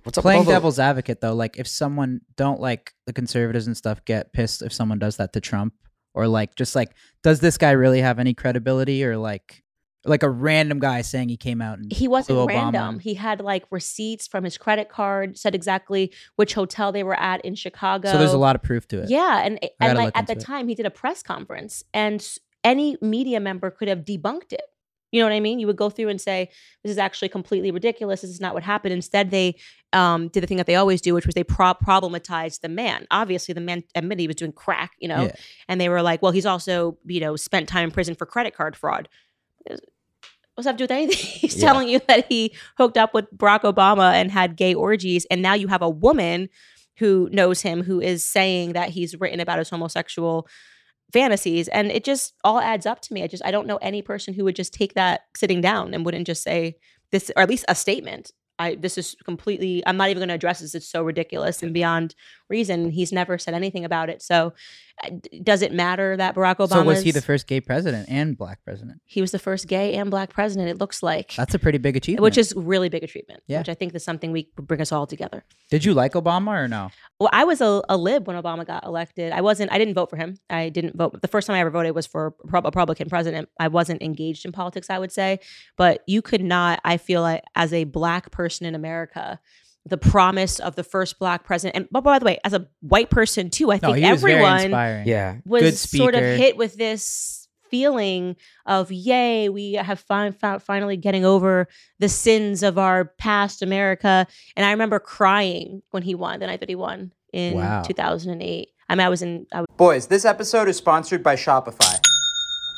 What's up? Playing all the- devil's advocate though, like if someone don't like the conservatives and stuff get pissed if someone does that to Trump, or like just like does this guy really have any credibility, or like like a random guy saying he came out and he wasn't random. He had like receipts from his credit card, said exactly which hotel they were at in Chicago. so there's a lot of proof to it. Yeah, and and like at the it. time he did a press conference, and any media member could have debunked it. You know what I mean? You would go through and say, "This is actually completely ridiculous. This is not what happened." Instead, they um, did the thing that they always do, which was they pro- problematized the man. Obviously, the man admitted he was doing crack. You know, Yeah. and they were like, "Well, he's also you know spent time in prison for credit card fraud." What's up, have to do anything? He's Yeah. telling you that he hooked up with Barack Obama and had gay orgies, and now you have a woman who knows him who is saying that he's written about his homosexual fantasies, and it just all adds up to me. I just I don't know any person who would just take that sitting down and wouldn't just say this, or at least a statement. I this is completely. I'm not even going to address this. It's so ridiculous and beyond reason. He's never said anything about it. So, uh, does it matter that Barack Obama? So was he the first gay president and black president? He was the first gay and black president. It looks like, That's a pretty big achievement. which is really big achievement. Yeah. Which I think is something we bring us all together. Did you like Obama or no? Well, I was a, a lib when Obama got elected. I wasn't. I didn't vote for him. I didn't vote. The first time I ever voted was for a Republican president. I wasn't engaged in politics. I would say, but you could not. I feel like as a black person in America, the promise of the first black president, and but by the way, as a white person too, I No, think he was everyone inspiring. Yeah. was sort of hit with this feeling of yay we have fin- fin- finally getting over the sins of our past america and i remember crying when he won the night that he won in Wow. 2008 i mean i was in I was Boys, this episode is sponsored by Shopify.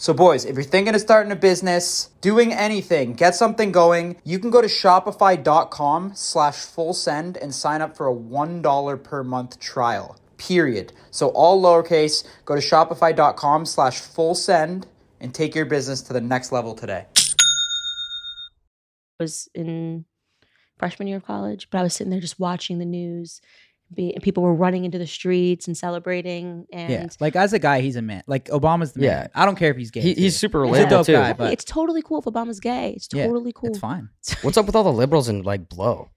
So, boys, if you're thinking of starting a business, doing anything, get something going, you can go to shopify.com slash full send and sign up for a $1 per month trial. Period. So all lowercase, go to shopify.com slash full send and take your business to the next level today. was in freshman year of college. But I was sitting there just watching the news. Be, and people were running into the streets and celebrating. And yeah, like as a guy, he's a man. Like Obama's the Yeah. man. I don't care if he's gay. He, he's super He's relatable dope too. guy, but it's totally cool if Obama's gay. It's Yeah, totally cool. it's fine. [laughs] What's up with all the liberals and like blow?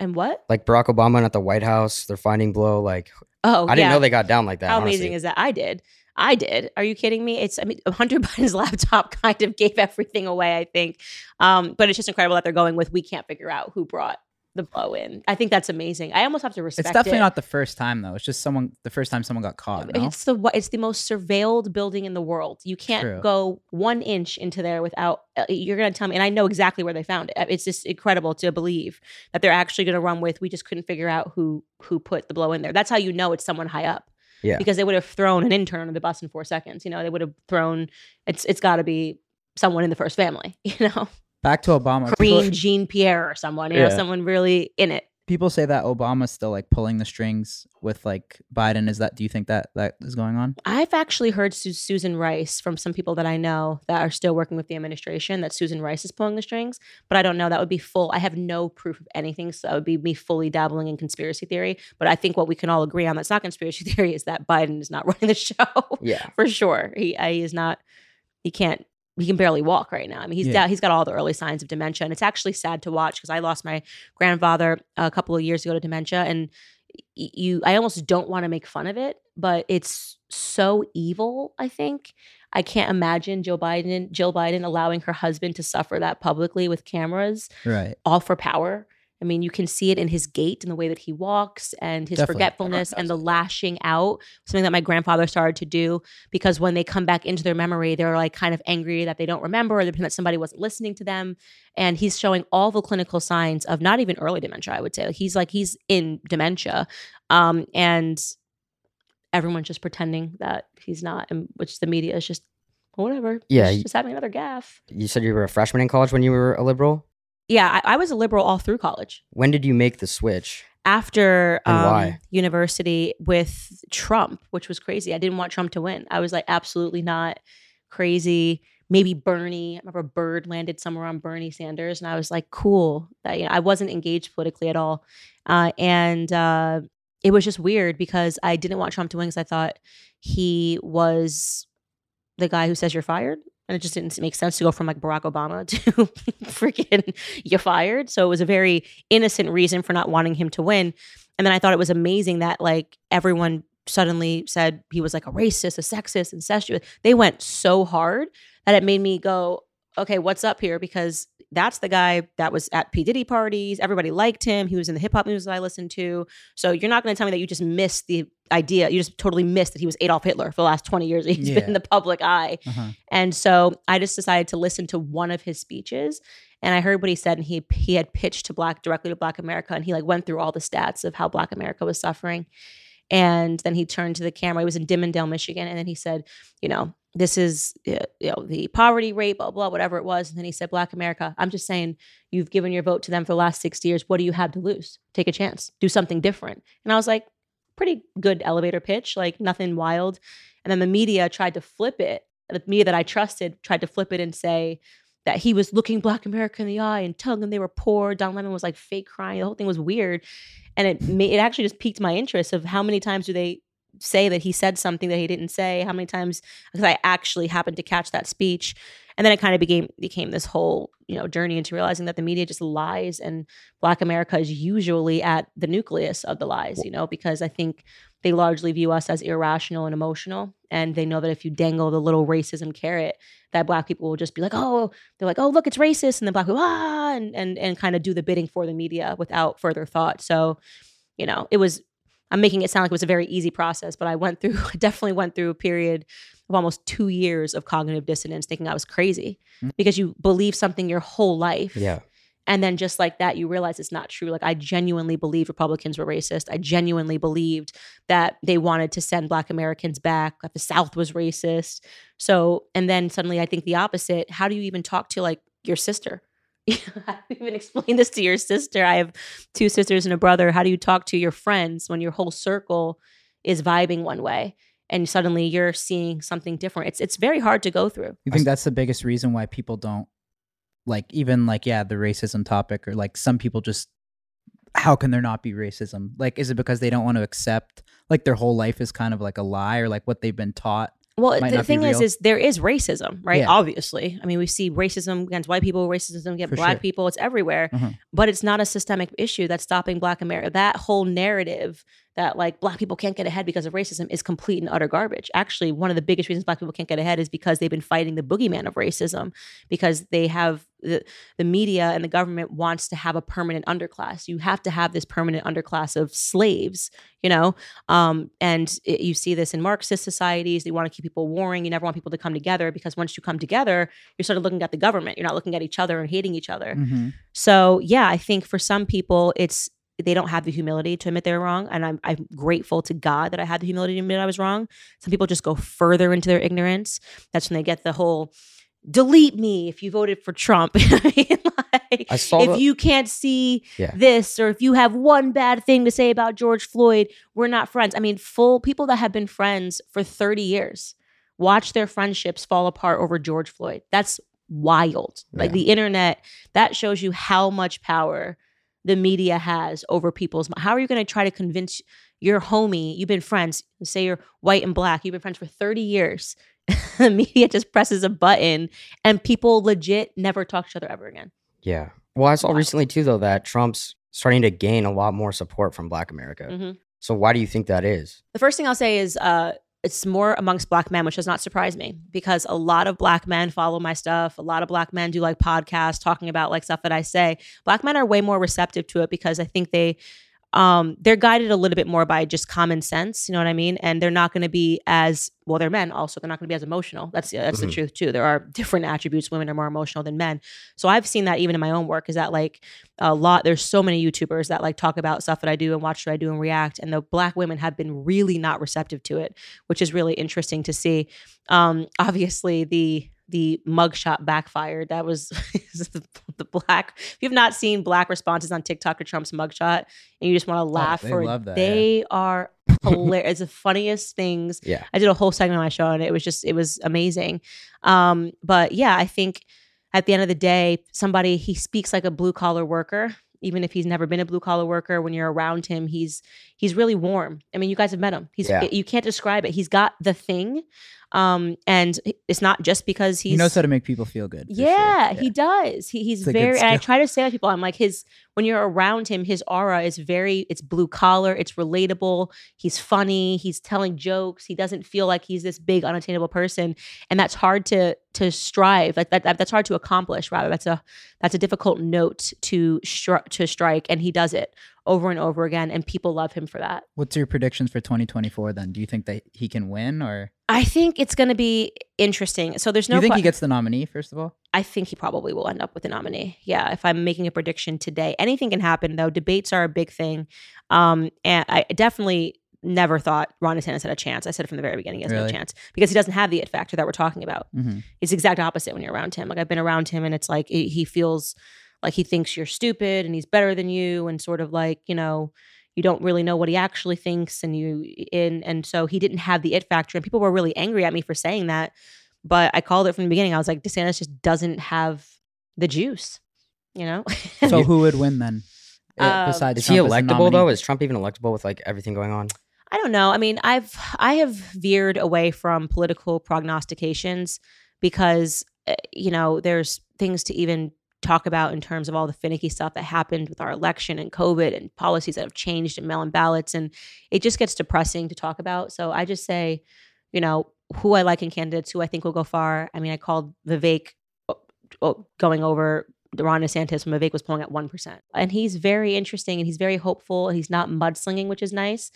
And what? Like Barack Obama and at the White House, they're finding blow. Like Oh, I didn't yeah. know they got down like that. How honestly. amazing is that? I did. I did. Are you kidding me? It's I mean [laughs] Hunter Biden's [laughs] laptop kind of gave everything away, I think. Um, but it's just incredible that they're going with we can't figure out who brought the blow in. I think that's amazing. I almost have to respect It's definitely it. not the first time though. It's just someone the first time someone got caught. No? It's the it's the most surveilled building in the world. You can't True. go one inch into there without. uh, You're gonna tell me, and I know exactly where they found it. It's just incredible to believe that they're actually gonna run with. We just couldn't figure out who who put the blow in there. That's how you know it's someone high up. Yeah. because they would have thrown an intern on the bus in four seconds. You know, they would have thrown. It's it's got to be someone in the first family. [laughs] You know, Back to Obama. Kareem Jean Pierre or someone. You know, someone really in it. people say that Obama's still like pulling the strings with like Biden. Is that? Do you think that that is going on? I've actually heard Su- Susan Rice from some people that I know that are still working with the administration that Susan Rice is pulling the strings, but I don't know. That would be full. I have no proof of anything, so that would be me fully dabbling in conspiracy theory. But I think what we can all agree on that's not conspiracy [laughs] theory is that Biden is not [laughs] running the show Yeah. for sure. He uh, he is not. He can't. He can barely walk right now. I mean, he's Yeah. da- he's got all the early signs of dementia, and it's actually sad to watch because I lost my grandfather a couple of years ago to dementia, and y- you I almost don't want to make fun of it, but it's so evil, I think. I can't imagine Joe Biden Jill Biden allowing her husband to suffer that publicly with cameras Right. all for power. I mean, you can see it in his gait and the way that he walks and his Definitely. forgetfulness and the lashing out, something that my grandfather started to do because when they come back into their memory, they're like kind of angry that they don't remember or that somebody wasn't listening to them. And he's showing all the clinical signs of not even early dementia, I would say. He's like he's in dementia. Um, and everyone's just pretending that he's not, and which the media is just whatever. Yeah, He's y- just having another gaffe. You said you were a freshman in college when you were a liberal. Yeah, I, I was a liberal all through college. When did you make the switch? after um, university with Trump, which was crazy. I didn't want Trump to win. I was like, absolutely not crazy. Maybe Bernie. I remember a Bird landed somewhere on Bernie Sanders, and I was like, cool. That you know, I wasn't engaged politically at all, uh, and uh, it was just weird because I didn't want Trump to win because I thought he was the guy who says you're fired. And it just didn't make sense to go from like Barack Obama [laughs] to freaking you're fired. So it was a very innocent reason for not wanting him to win. And then I thought it was amazing that like everyone suddenly said he was like a racist, a sexist, incestuous. They went so hard that it made me go, okay, what's up here? Because that's the guy that was at P. Diddy parties. Everybody liked him. He was in the hip hop music I listened to. So you're not going to tell me that you just missed the idea. You just totally missed that he was Adolf Hitler for the last 20 years. He's Yeah. been in the public eye. Uh-huh. And so I just decided to listen to one of his speeches and I heard what he said and he he had pitched to black directly to black America and he like went through all the stats of how black America was suffering. And then he turned to the camera. He was in Dimondale, Michigan, and then he said, you know, this is you know the poverty rate, blah blah, whatever it was. And then he said, Black America. I'm just saying, you've given your vote to them for the last 60 years. What do you have to lose? Take a chance, do something different. And I was like, pretty good elevator pitch, like nothing wild. And then the media tried to flip it. The media that I trusted tried to flip it and say that he was looking Black America in the eye and telling them they were poor. Don Lemon was like fake crying. The whole thing was weird, and it it actually just piqued my interest of how many times do they say that he said something that he didn't say? How many times? Because I actually happened to catch that speech, and then it kind of became became this whole you know journey into realizing that the media just lies and Black America is usually at the nucleus of the lies. You know, because I think they largely view us as irrational and emotional, and they know that if you dangle the little racism carrot, that Black people will just be like, oh, they're like, oh, look, it's racist, and the Black people ah, and and and kind of do the bidding for the media without further thought. So, you know, it was. I'm making it sound like it was a very easy process, but I went through, [laughs] I definitely went through a period of almost two years of cognitive dissonance, thinking I was crazy Mm. because you believe something your whole life. Yeah. And then just like that, you realize it's not true. Like I genuinely believed Republicans were racist. I genuinely believed that they wanted to send Black Americans back, that the South was racist. So, and then suddenly I think the opposite. How do you even talk to like your sister? [laughs] You even explain this to your sister? I have two sisters and a brother. How do you talk to your friends when your whole circle is vibing one way and suddenly you're seeing something different? It's it's very hard to go through. You think that's the biggest reason why people don't like even like yeah the racism topic or like some people just how can there not be racism like is it because they don't want to accept like their whole life is kind of like a lie or like what they've been taught Well, might the thing is, is there is racism, right? Yeah. Obviously, I mean, we see racism against white people, racism against For black sure. people. It's everywhere, Mhm. but it's not a systemic issue that's stopping Black America. That whole narrative that like Black people can't get ahead because of racism is complete and utter garbage. Actually, one of the biggest reasons Black people can't get ahead is because they've been fighting the boogeyman of racism, because they have the the media and the government wants to have a permanent underclass. You have to have this permanent underclass of slaves, you know, um, and it, you see this in Marxist societies. They want to keep people warring. You never want people to come together because once you come together, you're sort of looking at the government. You're not looking at each other and hating each other. Mhm. So yeah, I think for some people, it's they don't have the humility to admit they're wrong, and I'm I'm grateful to God that I had the humility to admit I was wrong. Some people just go further into their ignorance. That's when they get the whole delete me if you voted for Trump. [laughs] I mean, like, I saw if the- you can't see Yeah. this or if you have one bad thing to say about George Floyd, we're not friends. I mean, full people that have been friends for 30 years watch their friendships fall apart over George Floyd. That's wild. Like the internet, that shows you how much power the media has over people's How are you going to try to convince your homie, you've been friends, say you're white and black, you've been friends for 30 years. [laughs] the media just presses a button and people legit never talk to each other ever again. Yeah. Well, I saw Wild. recently too, though, that Trump's starting to gain a lot more support from Black America. Mhm. So why do you think that is? The first thing I'll say is uh, it's more amongst black men, which does not surprise me because a lot of black men follow my stuff. A lot of black men do like podcasts talking about like stuff that I say. Black men are way more receptive to it because I think they um they're guided a little bit more by just common sense you know what i mean? And they're not going to be as well they're men also they're not going to be as emotional. That's that's Mhm. the truth too. There are different attributes women are more emotional than men. So i've seen that even in my own work is that like a lot there's so many youtubers that like talk about stuff that i do and watch what i do and react and the black women have been really not receptive to it which is really interesting to see. Um obviously the the mugshot backfired. That was the, [laughs] the black. If you've not seen black responses on TikTok to Trump's mugshot, and you just want to laugh they for, love that, yeah. they are [laughs] hilarious. it's the funniest things. Yeah. I did a whole segment on my show, and it was just it was amazing. Um, but yeah, I think at the end of the day, somebody he speaks like a blue collar worker. Even if he's never been a blue collar worker, when you're around him, he's he's really warm. I mean, you guys have met him. He's Yeah. you can't describe it. He's got the thing, um, and it's not just because he's he knows how to make people feel good for sure. yeah, he does. He, he's It's very, and I try to say to people, I'm like, his, when you're around him, his aura is very, it's blue collar, it's relatable. He's funny, he's telling jokes. He doesn't feel like he's this big, unattainable person. And that's hard to, to strive. Like that, that, that's hard to accomplish, rather. That's a, that's a difficult note to, stri- to strike. And he does it over and over again. And people love him for that. what's your predictions for 2024 then do you think that he can win or I think it's going to be interesting. So there's no, you think que- he gets the nominee first of all I think he probably will end up with the nominee. Yeah, if I'm making a prediction today, anything can happen though. Debates are a big thing, um, and I definitely never thought Ron DeSantis had a chance. I said it from the very beginning, he has no chance because he doesn't have the it factor that we're talking about. mm-hmm. It's the exact opposite when you're around him. Like I've been around him, and it's like he he feels like he thinks you're stupid and he's better than you, and sort of like you know you don't really know what he actually thinks, and you in and so he didn't have the it factor, and people were really angry at me for saying that. But I called it from the beginning. I was like, DeSantis just doesn't have the juice, you know. [laughs] so who would win then Uh, Um, besides Is he Trump as the electable though? Is Trump even electable with like everything going on? I don't know. I mean, I've I have veered away from political prognostications because uh, you know there's things to even talk about in terms of all the finicky stuff that happened with our election and COVID and policies that have changed and mail-in ballots, and it just gets depressing to talk about. So I just say, you know, who I like in candidates, who I think will go far. I mean, I called Vivek uh, uh, going over Ron DeSantis when Vivek was polling at 1%. And he's very interesting and he's very hopeful and he's not mudslinging, which is nice.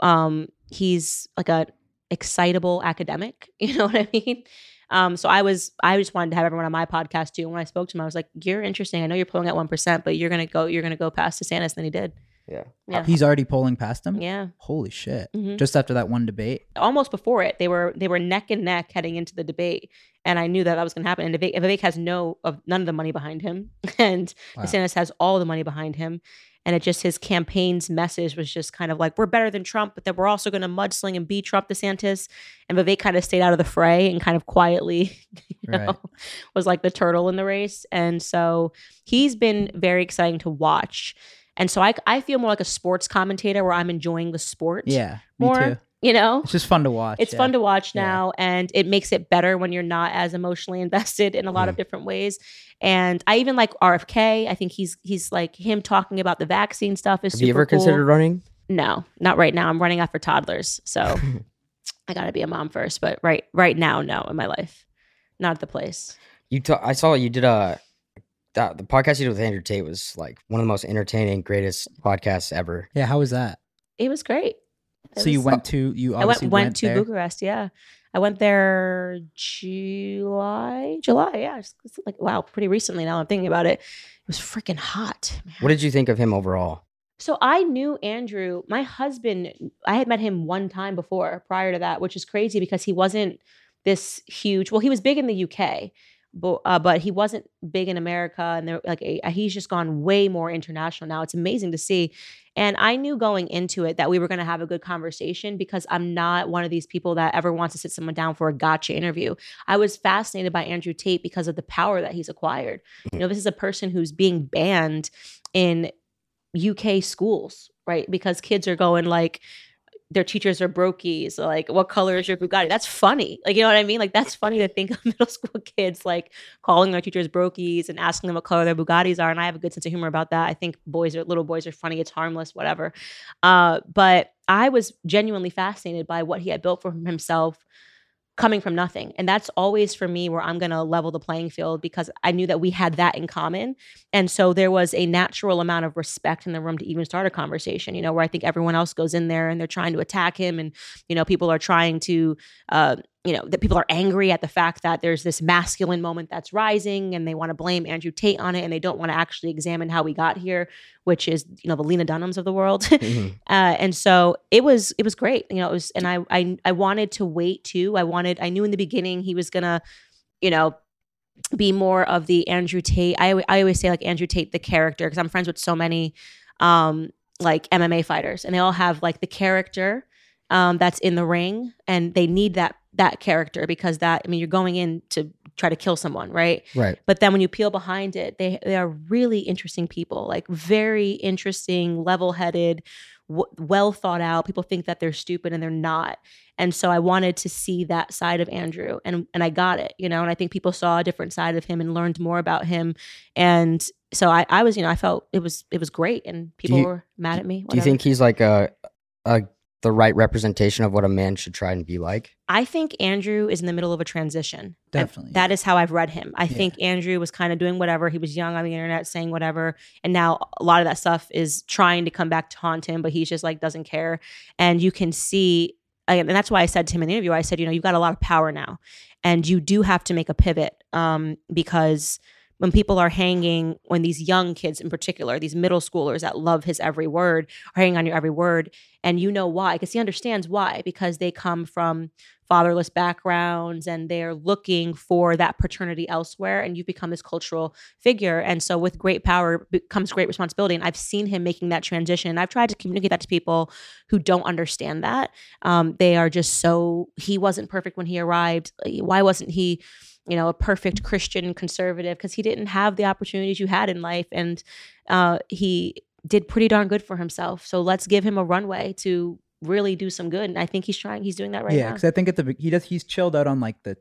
Um, he's like a excitable academic, [laughs] you know what I mean? Um, so I was, I just wanted to have everyone on my podcast too. And when I spoke to him, I was like, "You're interesting. I know you're polling at one percent, but you're gonna go, you're gonna go past DeSantis." And then he did. Yeah. Yeah. he's already polling past him Yeah. holy shit Mhm. just after that one debate almost before it, they were they were neck and neck heading into the debate, and I knew that that was going to happen. And Vivek, Vivek has no of none of the money behind him, [laughs] and Wow. DeSantis has all the money behind him. And it just his campaign's message was just kind of like we're better than Trump, but then we're also going to mudsling and beat Trump DeSantis. And Vivek kind of stayed out of the fray and kind of quietly [laughs] Right. know, [laughs] was like the turtle in the race. And so he's been very exciting to watch. And so I, I feel more like a sports commentator where I'm enjoying the sport. Yeah, me More, too. You know, It's just fun to watch. it's yeah. fun to watch Yeah. now and it makes it better when you're not as emotionally [laughs] invested in a lot of mm. different ways and i even like rfk i think he's he's like him talking about the vaccine stuff is Have super you ever cool. considered running? no not right now i'm running after toddlers so [laughs] i gotta be a mom first but right right now no in my life not at the place You ta- I saw you did a that, the podcast you did with Andrew Tate was like one of the most entertaining, greatest podcasts ever. Yeah, how was that? it was great It So you went to you I went obviously went, to there. Bucharest. Yeah, I went there July. July. Yeah, it's like wow, pretty recently. Now I'm thinking about it. It was freaking hot. man. What did you think of him overall? So I knew Andrew. My husband. I had met him one time before, prior to that, which is crazy because he wasn't this huge. Well, he was big in the UK, but uh, but he wasn't big in America, and there like he's just gone way more international now. It's amazing to see. And I knew going into it that we were going to have a good conversation because I'm not one of these people that ever wants to sit someone down for a gotcha interview. I was fascinated by Andrew Tate because of the power that he's acquired. You know, this is a person who's being banned in UK schools, right? Because kids are going like their teachers are brokies. Like, what color is your Bugatti? That's funny. Like, you know what I mean? Like, that's funny to think of [laughs] middle school kids like calling their teachers brokies and asking them what color their Bugattis are. And I have a good sense of humor about that. I think boys are little boys are funny. It's harmless, whatever. Uh, but I was genuinely fascinated by what he had built for himself coming from nothing. And that's always for me where I'm going to level the playing field because I knew that we had that in common. And so there was a natural amount of respect in the room to even start a conversation, you know, where I think everyone else goes in there and they're trying to attack him. And, you know, people are trying to, uh, you know, that people are angry at the fact that there's this masculine moment that's rising and they want to blame Andrew Tate on it and they don't want to actually examine how we got here, which is, you know, the Lena Dunhams of the world. [laughs] Mhm. uh, and so it was it was great you know it was and I, I i wanted to wait too i wanted i knew in the beginning he was gonna you know be more of the andrew tate i, I always say like andrew tate the character because i'm friends with so many um like mma fighters and they all have like the character um that's in the ring and they need that that character because that i mean you're going in to try to kill someone right? Right. but then when you peel behind it they they are really interesting people like very interesting level-headed w- well thought out. People think that they're stupid and they're not. And so i wanted to see that side of andrew and and i got it you know and i think people saw a different side of him and learned more about him. And so i i was you know i felt it was it was great and people you- were mad at me Do you think he's like a, a the right representation of what a man should try and be like? I think Andrew is in the middle of a transition. And Definitely, That is how I've read him. I Yeah. think Andrew was kind of doing whatever. He was young on the internet saying whatever. And now a lot of that stuff is trying to come back to haunt him, but he's just like doesn't care. And you can see, and that's why I said to him in the interview, I said, you know, you've got a lot of power now. And you do have to make a pivot um, because when people are hanging, when these young kids in particular, these middle schoolers that love his every word, are hanging on your every word, and you know why, because he understands why, because they come from fatherless backgrounds and they're looking for that paternity elsewhere and you've become this cultural figure and so with great power comes great responsibility and i've seen him making that transition and i've tried to communicate that to people who don't understand that. Um, they are just so he wasn't perfect when he arrived why wasn't he you know a perfect christian conservative because he didn't have the opportunities you had in life and uh, he did pretty darn good for himself so let's give him a runway to really do some good and i think he's trying he's doing that right yeah, now Yeah. because I think at the he does he's chilled out on like the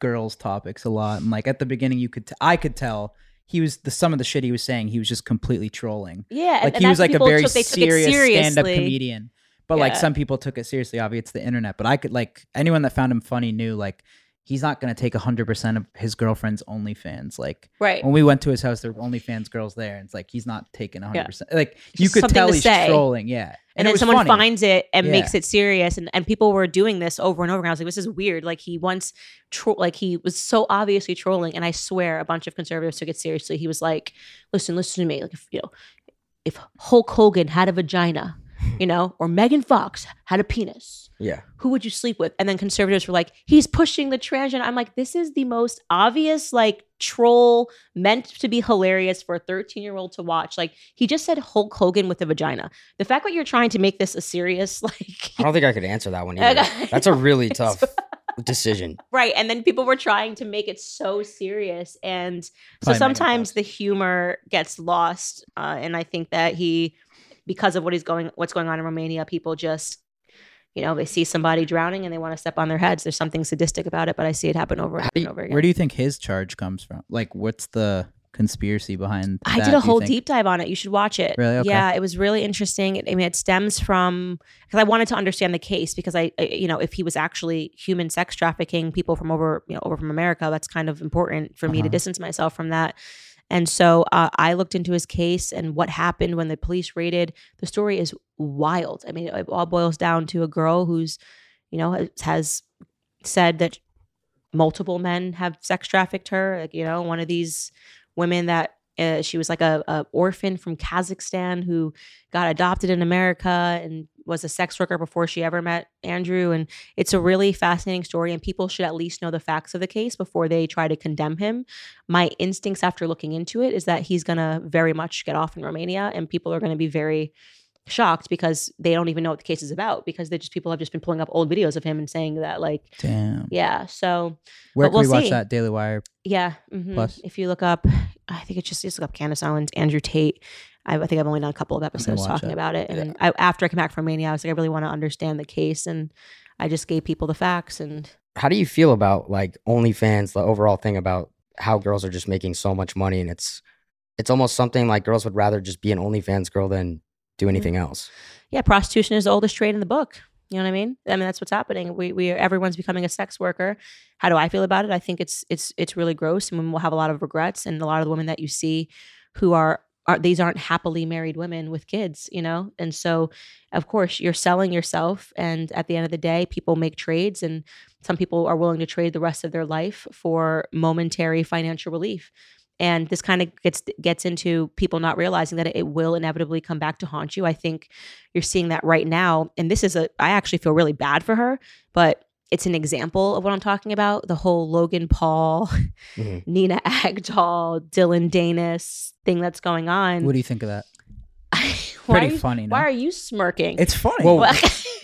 girls topics a lot, and like at the beginning you could t- I could tell he was the some of the shit he was saying he was just completely trolling. Yeah, Like and he was like a very took- they took it serious stand-up comedian, but like some people took it seriously. Obviously, it's the internet, but I could like anyone that found him funny knew like he's not gonna take hundred percent of his girlfriend's OnlyFans. Like Right. when we went to his house, there were OnlyFans girls there, and it's like he's not taking hundred percent. Like you could tell he's say. trolling. Yeah, and, it then someone funny. finds it and Yeah. makes it serious and, and people were doing this over and over and i was like this is weird like he once tro- like he was so obviously trolling and i swear a bunch of conservatives took it seriously he was like listen listen to me like if you know if hulk hogan had a vagina you know or megan fox had a penis Yeah. who would you sleep with? And then conservatives were like, he's pushing the transgender. I'm like, this is the most obvious, like, troll meant to be hilarious for a 13 year old to watch. Like, he just said Hulk Hogan with a vagina. The fact that you're trying to make this a serious, [laughs] like, I don't think I could answer that one Okay. either. That's a really [laughs] tough. decision. right and then people were trying to make it so serious and so Probably sometimes the humor gets lost uh, and i think that he because of what he's going what's going on in romania people just you know they see somebody drowning and they want to step on their heads there's something sadistic about it but i see it happen over and over, you- and over again Where do you think his charge comes from? Like, what's the conspiracy behind? I that, did a whole deep dive on it. You should watch it. Really? Okay. Yeah, it was really interesting. I mean, it stems from because I wanted to understand the case because I, I- you know, if he was actually human sex trafficking people from over, you know, over from America, that's kind of important for me to Uh-huh. distance myself from that. And so uh, I looked into his case and what happened when the police raided. The story is wild. I mean, it all boils down to a girl who's, you know, has, said that multiple men have sex trafficked her. Like, you know, one of these women that uh, she was like a, a orphan from Kazakhstan who got adopted in America and was a sex worker before she ever met Andrew. And it's a really fascinating story, and people should at least know the facts of the case before they try to condemn him. My instincts after looking into it is that he's going to very much get off in Romania, and people are going to be very shocked because they don't even know what the case is about because they just people have just been pulling up old videos of him and saying that like Damn. yeah so Where can we we'll watch see. that? Daily Wire. yeah. mhm. Plus? If you look up, I think it's just just look up Candace Owens, Andrew Tate. I, I think I've only done a couple of episodes talking it. about it. And I, after I came back from Mania, I was like, I really want to understand the case, and I just gave people the facts. And How do you feel about like OnlyFans, the overall thing about how girls are just making so much money and it's it's almost something like girls would rather just be an OnlyFans girl than do mm-hmm. anything else. yeah, prostitution is the oldest trade in the book. You know what I mean? I mean that's what's happening. We we everyone's becoming a sex worker. How do I feel about it? I think it's it's it's really gross, and we'll have a lot of regrets. And a lot of the women that you see, who are are these aren't happily married women with kids, you know. And so, of course, you're selling yourself, and at the end of the day, people make trades, and some people are willing to trade the rest of their life for momentary financial relief. And this kind of gets gets into people not realizing that it will inevitably come back to haunt you. I think you're seeing that right now and this is a i actually feel really bad for her but it's an example of what i'm talking about the whole logan paul [laughs] Mhm. nina agdal dillon danis thing that's going on What do you think of that? [laughs] why, Pretty are you, funny. No? why are you smirking It's funny. Well, Well,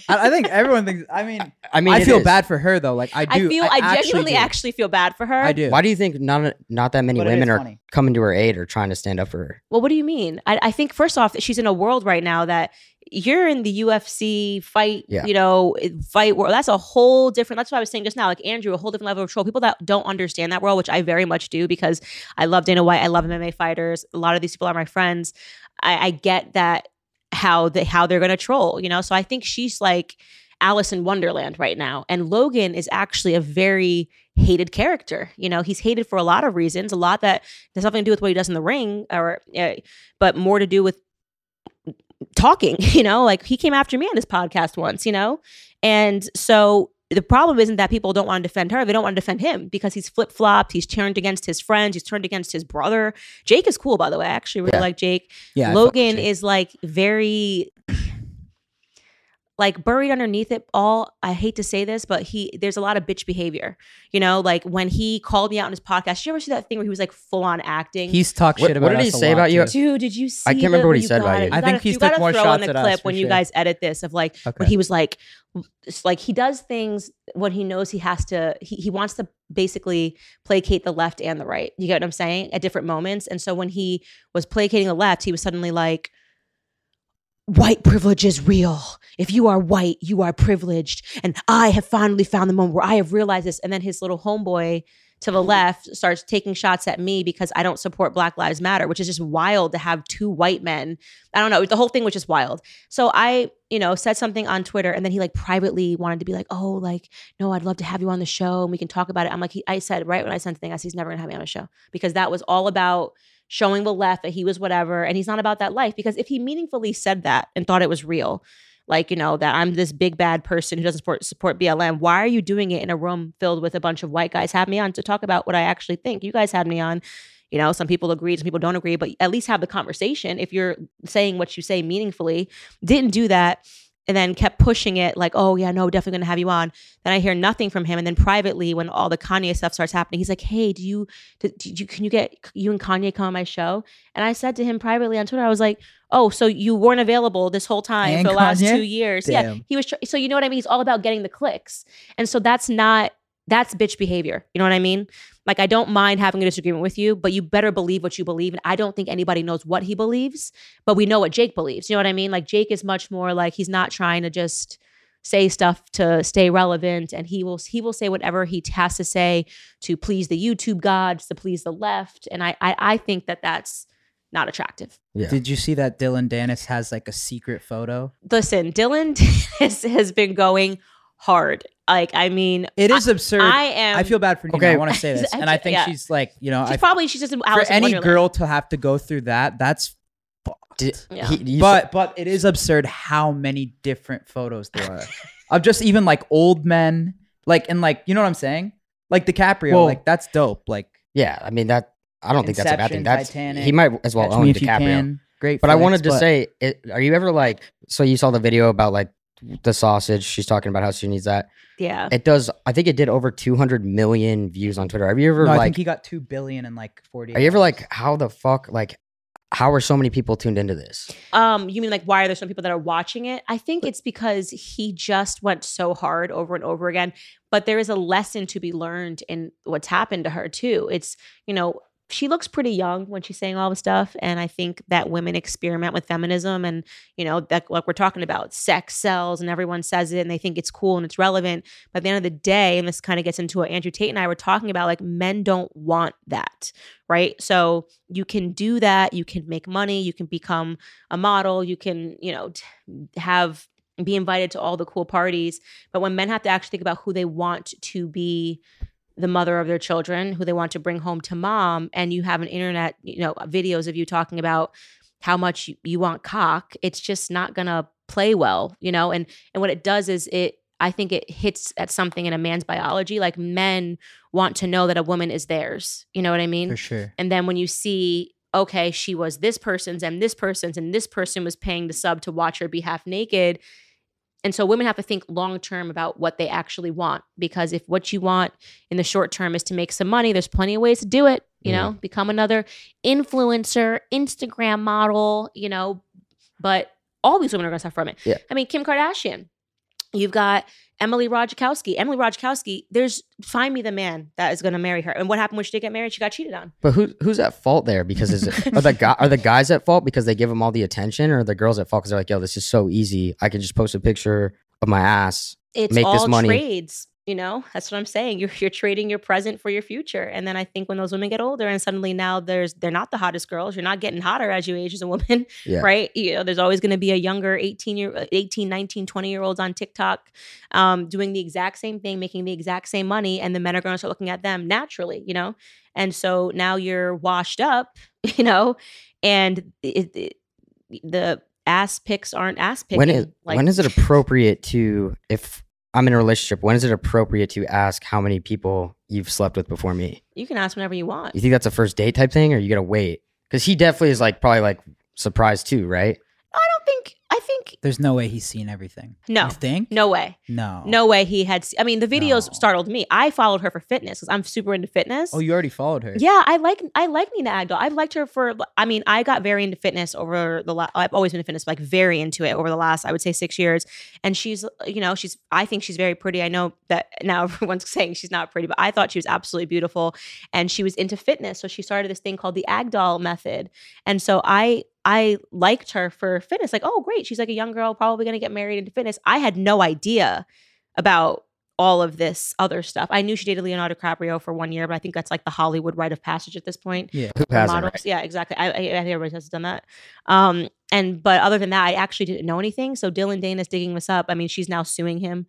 I, I think everyone thinks. I mean, [laughs] I mean, I feel is. bad for her though. Like I I do. feel I, actually genuinely do. actually feel bad for her. I do. Why do you think not not that many But women are funny. coming to her aid or trying to stand up for her? Well, what do you mean? I, I think first off that she's in a world right now that you're in the UFC fight, Yeah. you know, fight world. That's a whole different. That's what I was saying just now. Like Andrew, a whole different level of control. People that don't understand that world, which I very much do, because I love Dana White. I love MMA fighters. A lot of these people are my friends. I, I get that how they how they're gonna troll, you know. So I think she's like Alice in Wonderland right now, and Logan is actually a very hated character. You know, he's hated for a lot of reasons. A lot that has nothing to do with what he does in the ring, or uh, but more to do with talking. [laughs] You know, like he came after me on his podcast once. You know, and so the problem isn't that people don't want to defend her; they don't want to defend him because he's flip flopped. He's turned against his friends. He's turned against his brother. Jake is cool, by the way. I actually really Yeah. like Jake. Yeah. Logan Jake. is like very like buried underneath it all. I hate to say this, but he there's a lot of bitch behavior. You know, like when he called me out on his podcast. Did you ever see that thing where he was like full on acting? He's talked What- shit what about did he us a say about you? too. Dude, did you see? I can't remember the- what he said about gotta- you. I think gotta- he's took more throw shots in the at clip for when you guys edit this of like Okay. when he was like, like he does things when he knows he has to. He he wants to basically placate the left and the right. You get what I'm saying? At different moments, and so when he was placating the left, he was suddenly like. White privilege is real. If you are white, you are privileged. And I have finally found the moment where I have realized this. And then his little homeboy to the left starts taking shots at me because I don't support Black Lives Matter, which is just wild to have two white men. I don't know. The whole thing was just wild. So I, you know, said something on Twitter and then he like privately wanted to be like, oh, like, no, I'd love to have you on the show and we can talk about it. I'm like, he, I said right when I sent the thing, I said, he's never gonna have me on a show because that was all about showing the left that he was whatever. And he's not about that life because if he meaningfully said that and thought it was real, like you know that I'm this big bad person who doesn't support support BLM. Why are you doing it in a room filled with a bunch of white guys? Have me on to talk about what I actually think. You guys had me on. You know, some people agree, some people don't agree, but at least have the conversation. If you're saying what you say meaningfully, didn't do that, and then kept pushing it like, oh yeah, no, definitely gonna have you on. Then I hear nothing from him, and then privately, when all the Kanye stuff starts happening, he's like, hey, do you, do, do you, can you get you and Kanye come on my show? And I said to him privately on Twitter, I was like, oh, so you weren't available this whole time And for the last two years. Yeah, he was. Tr- so you know what I mean? He's all about getting the clicks, and so that's not that's bitch behavior. You know what I mean? Like I don't mind having a disagreement with you, but you better believe what you believe. And I don't think anybody knows what he believes, but we know what Jake believes. You know what I mean? Like Jake is much more like he's not trying to just say stuff to stay relevant and he will he will say whatever he has to say to please the YouTube gods, to please the left. And I I, I think that that's not attractive. Yeah. Did you see that Dillon Danis has like a secret photo? Listen, Dillon [laughs] has, has been going hard. Like, I mean, It is absurd. I am. I, feel bad for Nina. Okay. I want to say [laughs] this, and I think Yeah. she's like, you know, She's I, probably she's just an for Alice in any Wonderland. girl to have to go through that, that's. Did- Yeah. he- you But but it is absurd how many different photos there are [laughs] of just even like old men, like and like you know what I'm saying, like DiCaprio, Well- like that's dope. Like yeah, I mean that. I don't think that's a bad thing. Inception, That's Titanic, he might as well own Me If DiCaprio. Can, great. But I wanted to but- say, it, are you ever like? So you saw the video about like the sausage? She's talking about how she needs that. yeah. It does. I think it did over 200 million views on Twitter. Have you ever No, I like? think he got two billion in like forty. are you ever like, how the fuck? Like, how are so many people tuned into this? Um, you mean like why are there some people that are watching it? I think it's because he just went so hard over and over again. But there is a lesson to be learned in what's happened to her too. It's you know she looks pretty young when she's saying all the stuff, and I think that women experiment with feminism, and you know that like we're talking about, sex sells, and everyone says it, and they think it's cool and it's relevant. But at the end of the day, and this kind of gets into what Andrew Tate and I were talking about, like men don't want that, right? So you can do that, you can make money, you can become a model, you can, you know, have be invited to all the cool parties. But when men have to actually think about who they want to be the mother of their children, who they want to bring home to mom, and you have an internet, you know, videos of you talking about how much you, you want cock, it's just not gonna play well, you know? And and what it does is it I think it hits at something in a man's biology. Like men want to know that a woman is theirs. You know what I mean? for sure? And then when you see, okay, she was this person's and this person's, and this person was paying the sub to watch her be half naked. And so women have to think long term about what they actually want. Because if what you want in the short term is to make some money, there's plenty of ways to do it. You know, become another influencer, Instagram model, you know, but all these women are going to suffer from it. Yeah. I mean, Kim Kardashian, you've got Emily Ratajkowski. Emily Ratajkowski, there's find me the man that is going to marry her. And what happened when she did get married? She got cheated on. But who who's at fault there? Because is it, [laughs] are the guy, are the guys at fault because they give them all the attention, or are the girls at fault because they're like, yo, this is so easy. I can just post a picture of my ass. it's make all this money. trades you know that's what i'm saying you're, you're trading your present for your future. And then i think when those women get older and suddenly now there's they're not the hottest girls you're not getting hotter as you age as a woman [laughs] Yeah. right? You know there's always going to be a younger 18 year 18 19 20 year olds on tiktok um, doing the exact same thing making the exact same money and the men are going to start looking at them naturally you know? And so now you're washed up [laughs] you know? And it, it, the ass pics aren't ass picking When is when is it appropriate to if I'm in a relationship? When is it appropriate to ask how many people you've slept with before me? you can ask whenever you want You think that's a first date type thing, or you gotta wait? Because he definitely is like probably like surprised too, right? I don't think. I think There's no way he's seen everything. No. you think? no way. no, No way he had. se- I mean, the videos No. startled me. I followed her for fitness because I'm super into fitness. Oh, you already followed her. yeah, I like I like Nina Agdal. I've liked her for. I mean, I got very into fitness over the. last. I've always been into fitness, like very into it over the last. I would say six years. And she's, you know, she's. I think she's very pretty. I know that now [laughs] everyone's saying she's not pretty, but I thought she was absolutely beautiful. And she was into fitness, so she started this thing called the Agdal method. And so I I liked her for fitness. Like, oh, great. She's like a young girl, probably going to get married into fitness. I had no idea about all of this other stuff. I knew she dated Leonardo DiCaprio for one year, but I think that's like the Hollywood rite of passage at this point. Yeah. Who hasn't? models. Right? Yeah, exactly. I, I, I think everybody has done that. Um, and but other than that, I actually didn't know anything. So Dillon Dane is digging this up. I mean, she's now suing him.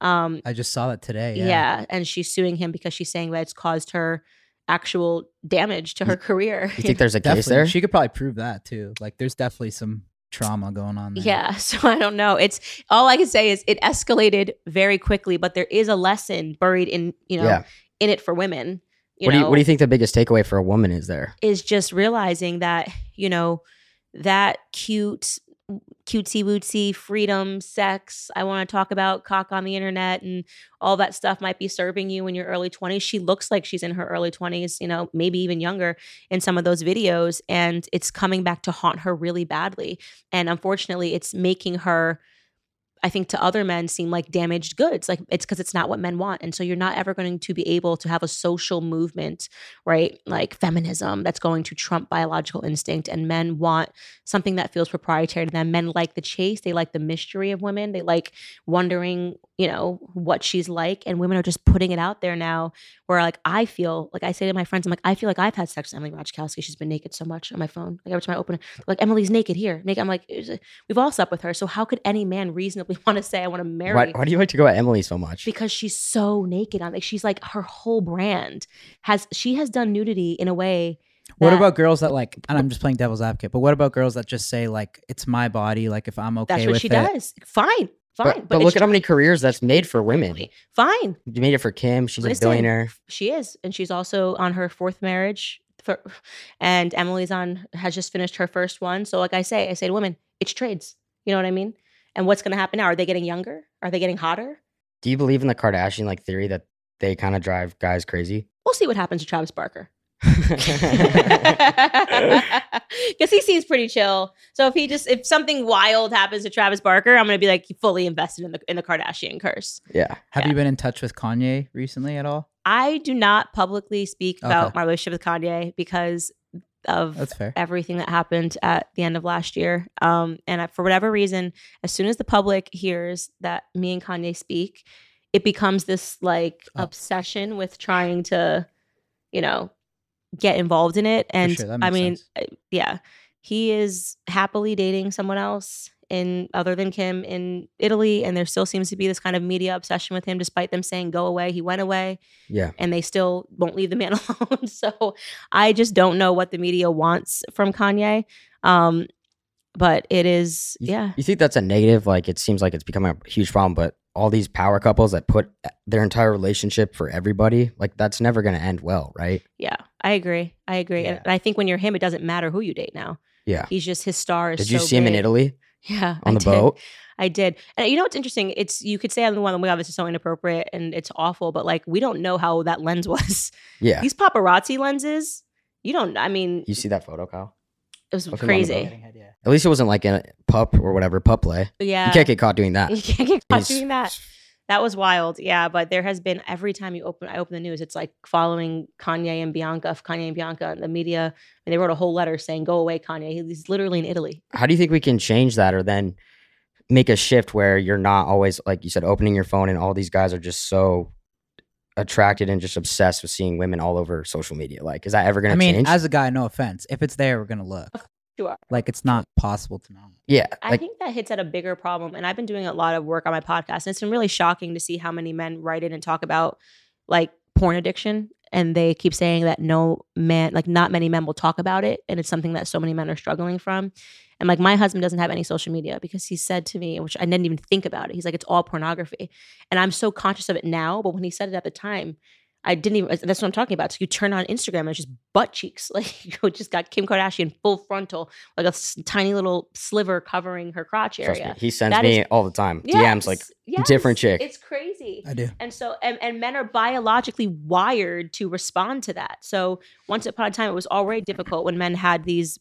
Um, I just saw that today. yeah. Yeah. and she's suing him because she's saying that it's caused her actual damage to her career. You think there's a [laughs] case Definitely. there? She could probably prove that too. Like, there's definitely some trauma going on there. Yeah, [laughs] so I don't know. It's all I can say is it escalated very quickly, but there is a lesson buried in you know Yeah. in it for women. You what do you What do you think the biggest takeaway for a woman is there? is just realizing that you know that cute cutesy wootsy freedom sex. I want to talk about cock on the internet and all that stuff might be serving you in your early 20s she looks like she's in her early 20s you know maybe even younger in some of those videos and it's coming back to haunt her really badly. And unfortunately it's making her I think to other men seem like damaged goods. Like it's because it's not what men want. And so you're not ever going to be able to have a social movement, right? Like feminism that's going to trump biological instinct. And men want something that feels proprietary to them. Men like the chase, they like the mystery of women. They like wondering, you know, what she's like. And women are just putting it out there now where like I feel like I say to my friends, I'm like, I feel like I've had sex with Emily Ratajkowski. She's been naked so much on my phone. Like every time I open it, like Emily's naked here. Naked. I'm like, we've all slept with her. So how could any man reasonably [laughs] want to say I want to marry Why, why do you like to go at Emily so much? because she's so naked on like she's like her whole brand has she has done nudity in a way What about girls that like? And I'm just playing devil's advocate, but what about girls that just say like, "It's my body. Like if I'm okay that's what with she it." does fine fine but, but look at how many careers that's made for women. fine You made it for Kim. She's Listen. a billionaire. she is and she's also on her fourth marriage for, and emily's on has just finished her first one so like i say i say to women it's trades you know what i mean and what's going to happen now are they getting younger are they getting hotter Do you believe in the Kardashian like theory that they kind of drive guys crazy? we'll see what happens to travis barker [laughs] because he seems pretty chill. So if he just if something wild happens to Travis Barker, I'm gonna be like fully invested in the in the Kardashian curse. yeah. Have Yeah. you been in touch with Kanye recently at all? I do not publicly speak about my relationship with Kanye because of That's fair. everything that happened at the end of last year. Um, and I, for whatever reason, as soon as the public hears that me and Kanye speak, it becomes this like Oh. obsession with trying to, you know, get involved in it. And sure, I mean, sense. uh, yeah, he is happily dating someone else in other than Kim in Italy, and there still seems to be this kind of media obsession with him, despite them saying go away. He went away Yeah. and they still won't leave the man [laughs] alone. so I just don't know what the media wants from Kanye. Um, but it is, You, yeah, You think that's a negative? Like it seems like it's becoming a huge problem, but all these power couples that put uh, their entire relationship for everybody, like that's never going to end well, right? yeah, I agree. I agree. And I think when you're him, it doesn't matter who you date now. Yeah. He's just his star is Did you so see him in. Italy [laughs] Yeah, on I the did. boat? I did. And you know what's interesting? It's you could say on the one, oh my God, this is so inappropriate and it's awful, but like we don't know how that lens [laughs] was. Yeah. These paparazzi lenses, you don't. I mean, You see that photo, Kyle? It was look him on the crazy. head, yeah. At least it wasn't like a pup or whatever, pup play. Yeah, You can't get caught doing that. [laughs] You can't get caught He's- doing that. That was wild. Yeah, but there has been every time you open I open the news, it's like following Kanye and Bianca, Kanye and Bianca, and the media. And they wrote a whole letter saying, "Go away, Kanye." He's literally in Italy. How do you think we can change that or then make a shift where you're not always, like you said, opening your phone and all these guys are just so attracted and just obsessed with seeing women all over social media? Like, is that ever gonna I to mean, change? as a guy, no offense. If it's there, we're gonna look. Sure. Like it's not possible to not. yeah. I Like, think that hits at a bigger problem. And I've been doing a lot of work on my podcast. And it's been really shocking to see how many men write in and talk about like porn addiction. And they keep saying that no man, like not many men will talk about it. And it's something that so many men are struggling from. And like my husband doesn't have any social media because he said to me, which I didn't even think about it. He's like, it's all pornography. And I'm so conscious of it now. But when he said it at the time, I didn't even, that's what I'm talking about. So you turn on Instagram and it's just butt cheeks. [laughs] Like you just got Kim Kardashian full frontal, like a s- tiny little sliver covering her crotch trust me, area. he sends That me is- all the time. DMs like, Yes, different chick. It's crazy. I do. And so, and, and men are biologically wired to respond to that. So, once upon a time, it was already difficult when men had these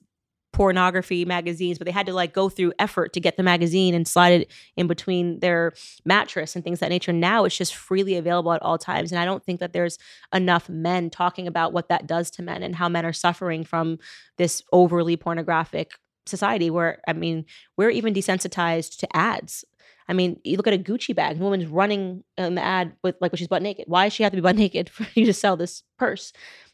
pornography magazines, but they had to like go through effort to get the magazine and slide it in between their mattress and things that nature. Now it's just freely available at all times. And I don't think that there's enough men talking about what that does to men and how men are suffering from this overly pornographic society where, I mean, we're even desensitized to ads. I mean, you look at a Gucci bag, the woman's running in the ad with like when she's butt naked. Why does she have to be butt naked [laughs] for you to sell this purse?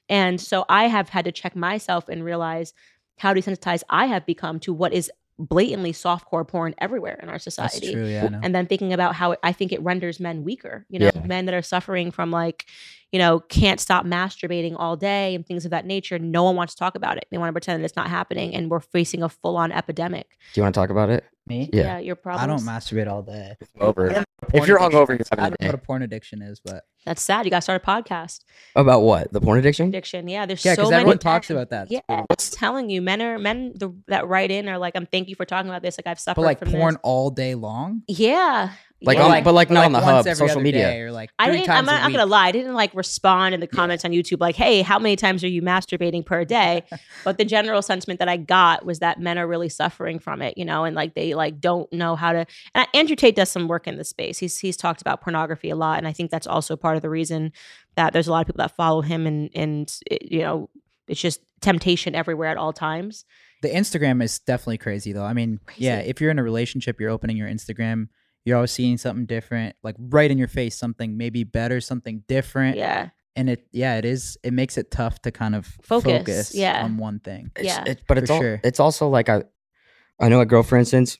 And so I have had to check myself and realize how desensitized I have become to what is blatantly softcore porn everywhere in our That's society. true. Yeah, I know. And then thinking about how it, I think it renders men weaker, you know, Yeah. men that are suffering from like, you know, can't stop masturbating all day and things of that nature. No one wants to talk about it. They want to pretend that it's not happening. And we're facing a full on epidemic. do you want to talk about it? Me? Yeah. your I don't masturbate all day. Over. Porn If you're addiction- hungover, you're I having don't know what day. a porn addiction is, but That's sad. You got to start a podcast. About what? The porn addiction? Addiction. Yeah, there's yeah, so because many. everyone talks about that. Yeah, I'm telling you, men are men the, that write in are like, "I'm thank you for talking about this." Like I've suffered But like from porn this. all day long. Yeah, Like, Yeah. on, Like- but like not on the once hub, social other media. day or like I three didn't. I'm not, a I'm not gonna lie. I didn't like respond in the [laughs] comments on YouTube like, "Hey, how many times are you masturbating per day?" [laughs] but the general sentiment that I got was that men are really suffering from it, you know, and like they like don't know how to. And Andrew Tate does some work in this space. He's he's talked about pornography a lot, and I think that's also part of the reason that there's a lot of people that follow him, and and it, you know, it's just temptation everywhere at all times. The Instagram is definitely crazy though. I mean, yeah, if you're in a relationship, you're opening your Instagram, you're always seeing something different, like right in your face, something maybe better, something different. Yeah, And it yeah, it is it makes it tough to kind of Focus, focus, yeah. on one thing. It's, Yeah. it, but it's all, sure. it's also like I, I know a girl, for instance,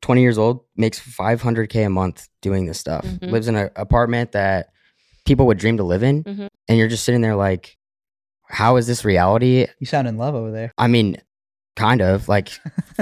twenty years old, makes five hundred k a month doing this stuff. Mhm. Lives in an apartment that people would dream to live in, Mhm. and you're just sitting there like, how is this reality? You sound in love over there. I mean, kind of like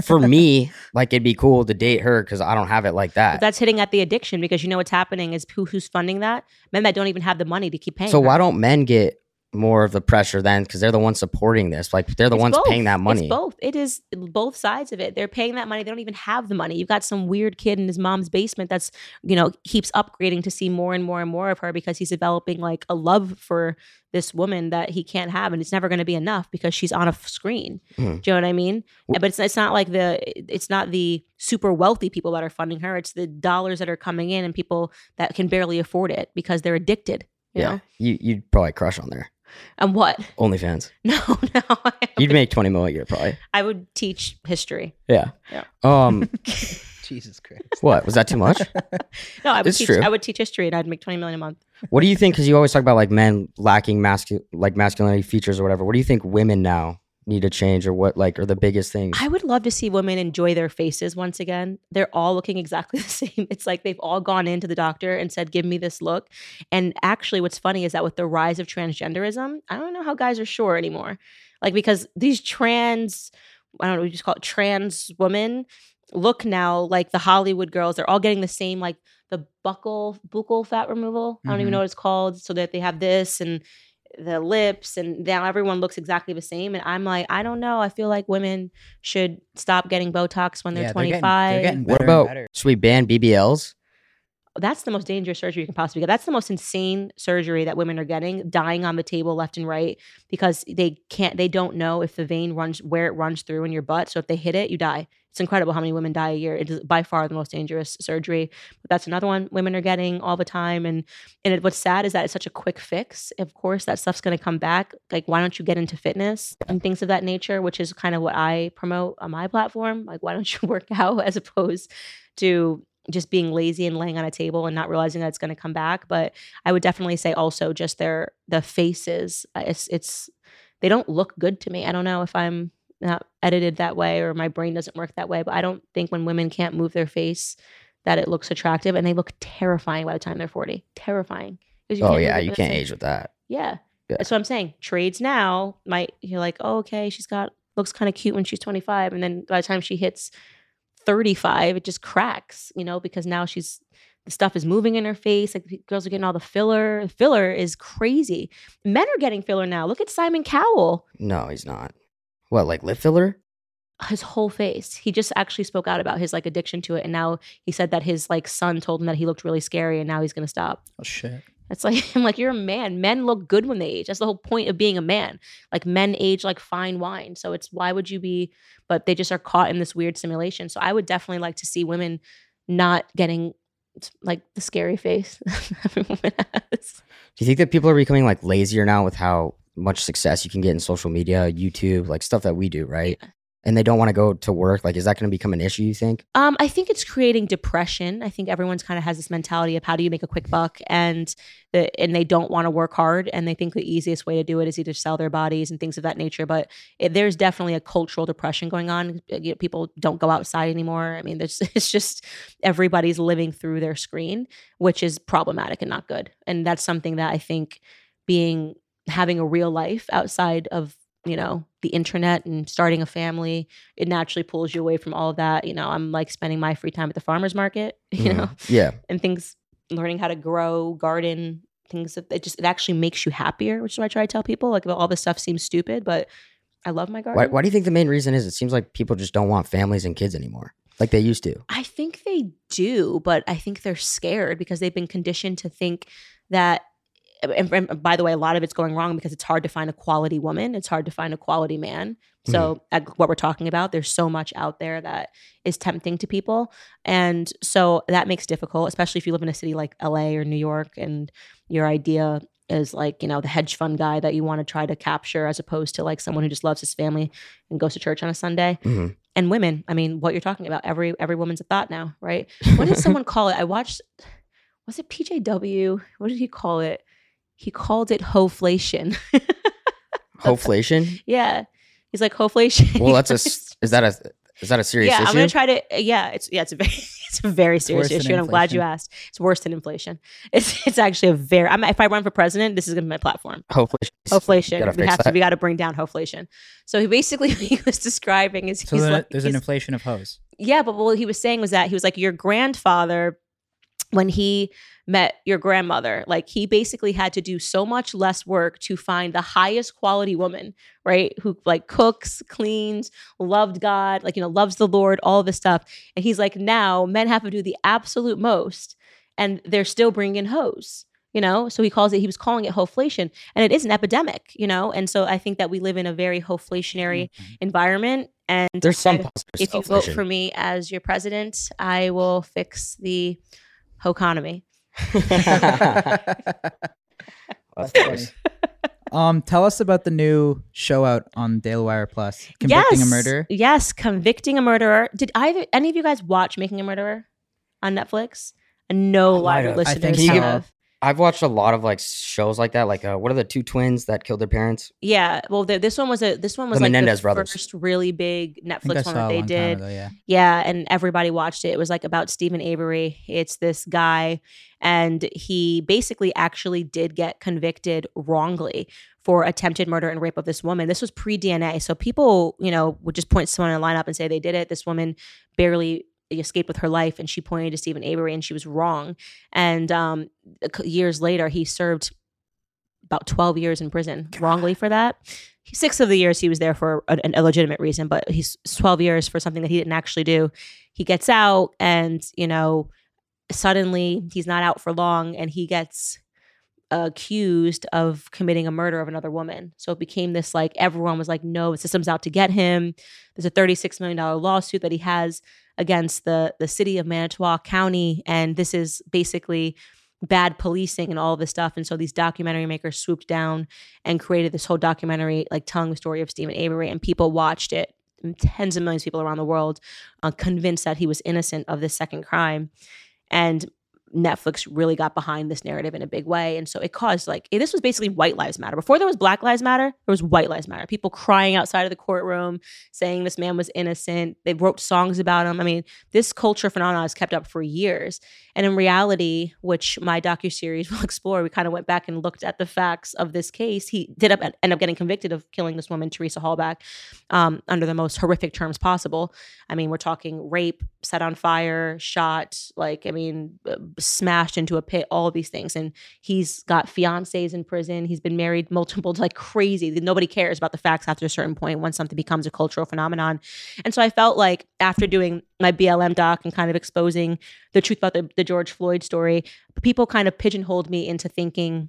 for [laughs] me, like it'd be cool to date her because I don't have it like but that. that's hitting at the addiction because you know what's happening is who who's funding that men that don't even have the money to keep paying. So her. why don't men get more of the pressure then? Because they're the ones supporting this. Like they're the It's ones both. paying that money. It's both. It is both sides of it. They're paying that money. They don't even have the money. You've got some weird kid in his mom's basement that's, you know, keeps upgrading to see more and more and more of her because he's developing like a love for this woman that he can't have, and it's never going to be enough because she's on a screen. Mhm. Do you know what I mean? But it's it's not like the it's not the super wealthy people that are funding her. It's the dollars that are coming in and people that can barely afford it because they're addicted. You yeah, know? you you'd probably crush on there. And what? OnlyFans. [laughs] No, no. I You'd would- make twenty mil a year probably. I would teach history. Yeah. Yeah. Um. [laughs] Jesus Christ. what was that too much? [laughs] No, I would It's teach. true. I would teach history, and I'd make twenty million a month. What do you think? Because you always talk about like men lacking mascu- like masculinity features or whatever. What do you think women now need to change, or what like are the biggest things? I would love to see women enjoy their faces once again. They're all looking exactly [laughs] the same. It's like they've all gone into the doctor and said, "Give me this look." And actually, what's funny is that with the rise of transgenderism, I don't know how guys are sure anymore. Like because these trans, I don't know, we just call it trans women look now like the Hollywood girls. They're all getting the same like the buckle buccal fat removal. I don't even Mhm. know what it's called. So that they have this and the lips and now everyone looks exactly the same and i'm like i don't know i feel like women should stop getting botox when they're Yeah, 25 They're getting, what better and about better. should we ban BBLs? That's the most dangerous surgery you can possibly get. That's the most insane surgery that women are getting dying on the table left and right because they can't they don't know if the vein runs where it runs through in your butt. So if they hit it you die. It's incredible how many women die a year. It is by far the most dangerous surgery. But that's another one women are getting all the time. And and it, what's sad is that it's such a quick fix. Of course that stuff's going to come back. Like why don't you get into fitness and things of that nature which is kind of what i promote on my platform. Like why don't you [laughs] work out as opposed to just being lazy and laying on a table and not realizing that it's going to come back but i would definitely say also just their the faces uh, it's it's they don't look good to me i don't know if i'm not edited that way or my brain doesn't work that way but i don't think when women can't move their face that it looks attractive and they look terrifying by the time they're 40 Terrifying. oh yeah, you can't age with that. yeah. Yeah. That's what I'm saying. Trades now might you're like, oh, okay, she's got looks kind of cute when she's 25. And then by the time she hits 35, it just cracks, you know, because now she's the stuff is moving in her face. Like girls are getting all the filler. The filler is crazy. Men are getting filler now. Look at Simon Cowell. No, he's not. What like lip filler? His whole face. He just actually spoke out about his like addiction to it. And now he said that his like son told him that he looked really scary and now he's gonna stop. Oh shit. It's like [laughs] I'm like you're a man. Men look good when they age. That's the whole point of being a man. Like men age like fine wine. So it's why would you be? But they just are caught in this weird simulation. So I would definitely like to see women not getting like the scary face [laughs] every woman has. Do you think that people are becoming like lazier now with how much success you can get in social media, YouTube, like stuff that we do, right? And they don't want to go to work. Like, is that going to become an issue? You think? Um, I think it's creating depression. I think everyone's kind of has this mentality of how do you make a quick buck, and the and they don't want to work hard, and they think the easiest way to do it is either sell their bodies and things of that nature. But it, there's definitely a cultural depression going on. You know, people don't go outside anymore. I mean, there's [laughs] it's just everybody's living through their screen, which is problematic and not good. And that's something that I think being having a real life outside of you know the internet and starting a family it naturally pulls you away from all of that you know i'm like spending my free time at the farmers market [laughs] you Mhm. know Yeah. and things learning how to grow garden things that it just it actually makes you happier which is what i try to tell people like all this stuff seems stupid but i love my garden Why, why do you think the main reason is? It seems like people just don't want families and kids anymore. like they used to? I think they do, but I think they're scared because they've been conditioned to think that. And, and by the way, a lot of it's going wrong because it's hard to find a quality woman. It's hard to find a quality man. So, like what we're talking about, there's so much out there that is tempting to people. And so that makes difficult, especially if you live in a city like LA or New York and your idea is like, you know, the hedge fund guy that you want to try to capture as opposed to like someone who just loves his family and goes to church on a Sunday Mhm. and women i mean what you're talking about every every woman's a thought now right [laughs] what did someone call it i watched was it pjw what did he call it he called it hoflation [laughs] Hoflation? yeah he's like hoflation Well, that's a is that a is that a serious yeah issue? i'm gonna try to yeah it's yeah it's a very [laughs] it's a very serious issue and i'm glad you asked it's worse than inflation [laughs] it's it's actually a very I'm, if i run for president this is gonna be my platform Hoflation. Hoflation. We have to. We got to bring down hoflation. So he basically what he was describing is So he's like, there's he's- an inflation of hose. yeah, but what he was saying was that he was like your grandfather when he met your grandmother. Like he basically had to do so much less work to find the highest quality woman right? Who like cooks cleans loved god like you know loves the lord all this stuff. And he's like now men have to do the absolute most and they're still bringing in hoes you know? So he calls it he was calling it hoflation and it is an epidemic you know? And so i think that we live in a very hoflationary mm-hmm. environment and There's some I- positives. if you vote for me as your president, I will fix the economy. [laughs] Of course. Um, tell us about the new show out on Daily Wire Plus, convicting yes, a murderer. Yes, convicting a murderer. Did either any of you guys watch Making a Murderer on Netflix? No I might live have. I listeners think so. have. I've watched a lot of like shows like that. Like, uh, what are the two twins that killed their parents? Yeah, well, the, this one was a this one was The like Menendez the brothers. first really big I think I Netflix one that they did. ago. Yeah. Yeah, and everybody watched it. It was like about Steven Avery. It's this guy, and he basically actually did get convicted wrongly for attempted murder and rape of this woman. This was pre DNA, so people, you know, would just point someone in a lineup and say they did it. This woman barely escaped with her life, and she pointed to Steven Avery, and she was wrong. And um, years later, he served about 12 years in prison wrongly for that. Six of the years he was there for an, an illegitimate reason, but he's 12 years for something that he didn't actually do. He gets out and, you know, suddenly he's not out for long and he gets accused of committing a murder of another woman. So it became this like everyone was like, no, the system's out to get him. There's a $36 million lawsuit that he has against the the city of Manitowoc County. And this is basically bad policing and all this stuff. And so these documentary makers swooped down and created this whole documentary, like telling the story of Steven Avery, and people watched it. Tens of millions of people around the world uh, convinced that he was innocent of this second crime. And Netflix really got behind this narrative in a big way. And so it caused like this was basically white lives matter. Before there was black lives matter, there was white lives matter. People crying outside of the courtroom saying this man was innocent. They wrote songs about him. I mean, this culture phenomenon has kept up for years. And in reality, which my docuseries [laughs] will explore, we kind of went back and looked at the facts of this case. He did up, end up getting convicted of killing this woman, Teresa Halbach, um, under the most horrific terms possible. I mean, we're talking rape, set on fire, shot, like, I mean, smashed into a pit, all these things. And he's got fiancés in prison. He's been married multiple, [laughs] like crazy. Nobody cares about the facts after a certain point once something becomes a cultural phenomenon. And so I felt like after doing my BLM doc and kind of exposing the truth about the, the George Floyd story, people kind of pigeonholed me into thinking,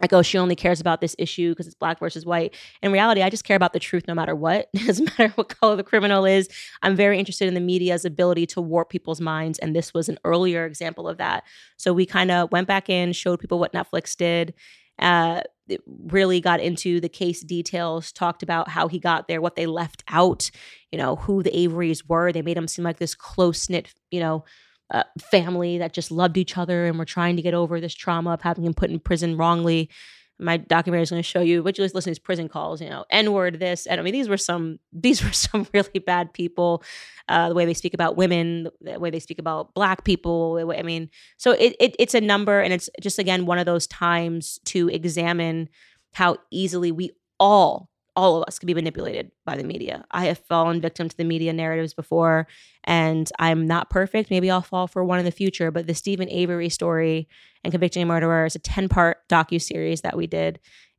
like, oh, she only cares about this issue because it's black versus white. In reality, I just care about the truth no matter what. It [laughs] doesn't matter what color the criminal is. I'm very interested in the media's ability to warp people's minds. And this was an earlier example of that. So we kind of went back in, showed people what Netflix did. Uh, really got into the case details, talked about how he got there, what they left out, you know, who the Averys were. They made him seem like this close knit, you know, uh, family that just loved each other and were trying to get over this trauma of having him put in prison wrongly. My documentary is going to show you, but you just listen to his prison calls, you know, N word this. And I mean, these were some, [laughs] these were some really bad people. Uh, the way they speak about women, the way they speak about black people. I mean, so it, it it's a number, and it's just again one of those times to examine how easily we all all of us can be manipulated by the media. I have fallen victim to the media narratives before, and I'm not perfect. Maybe I'll fall for one in the future. But the Steven Avery story and convicting a murderer is a 10 part docu series that we did.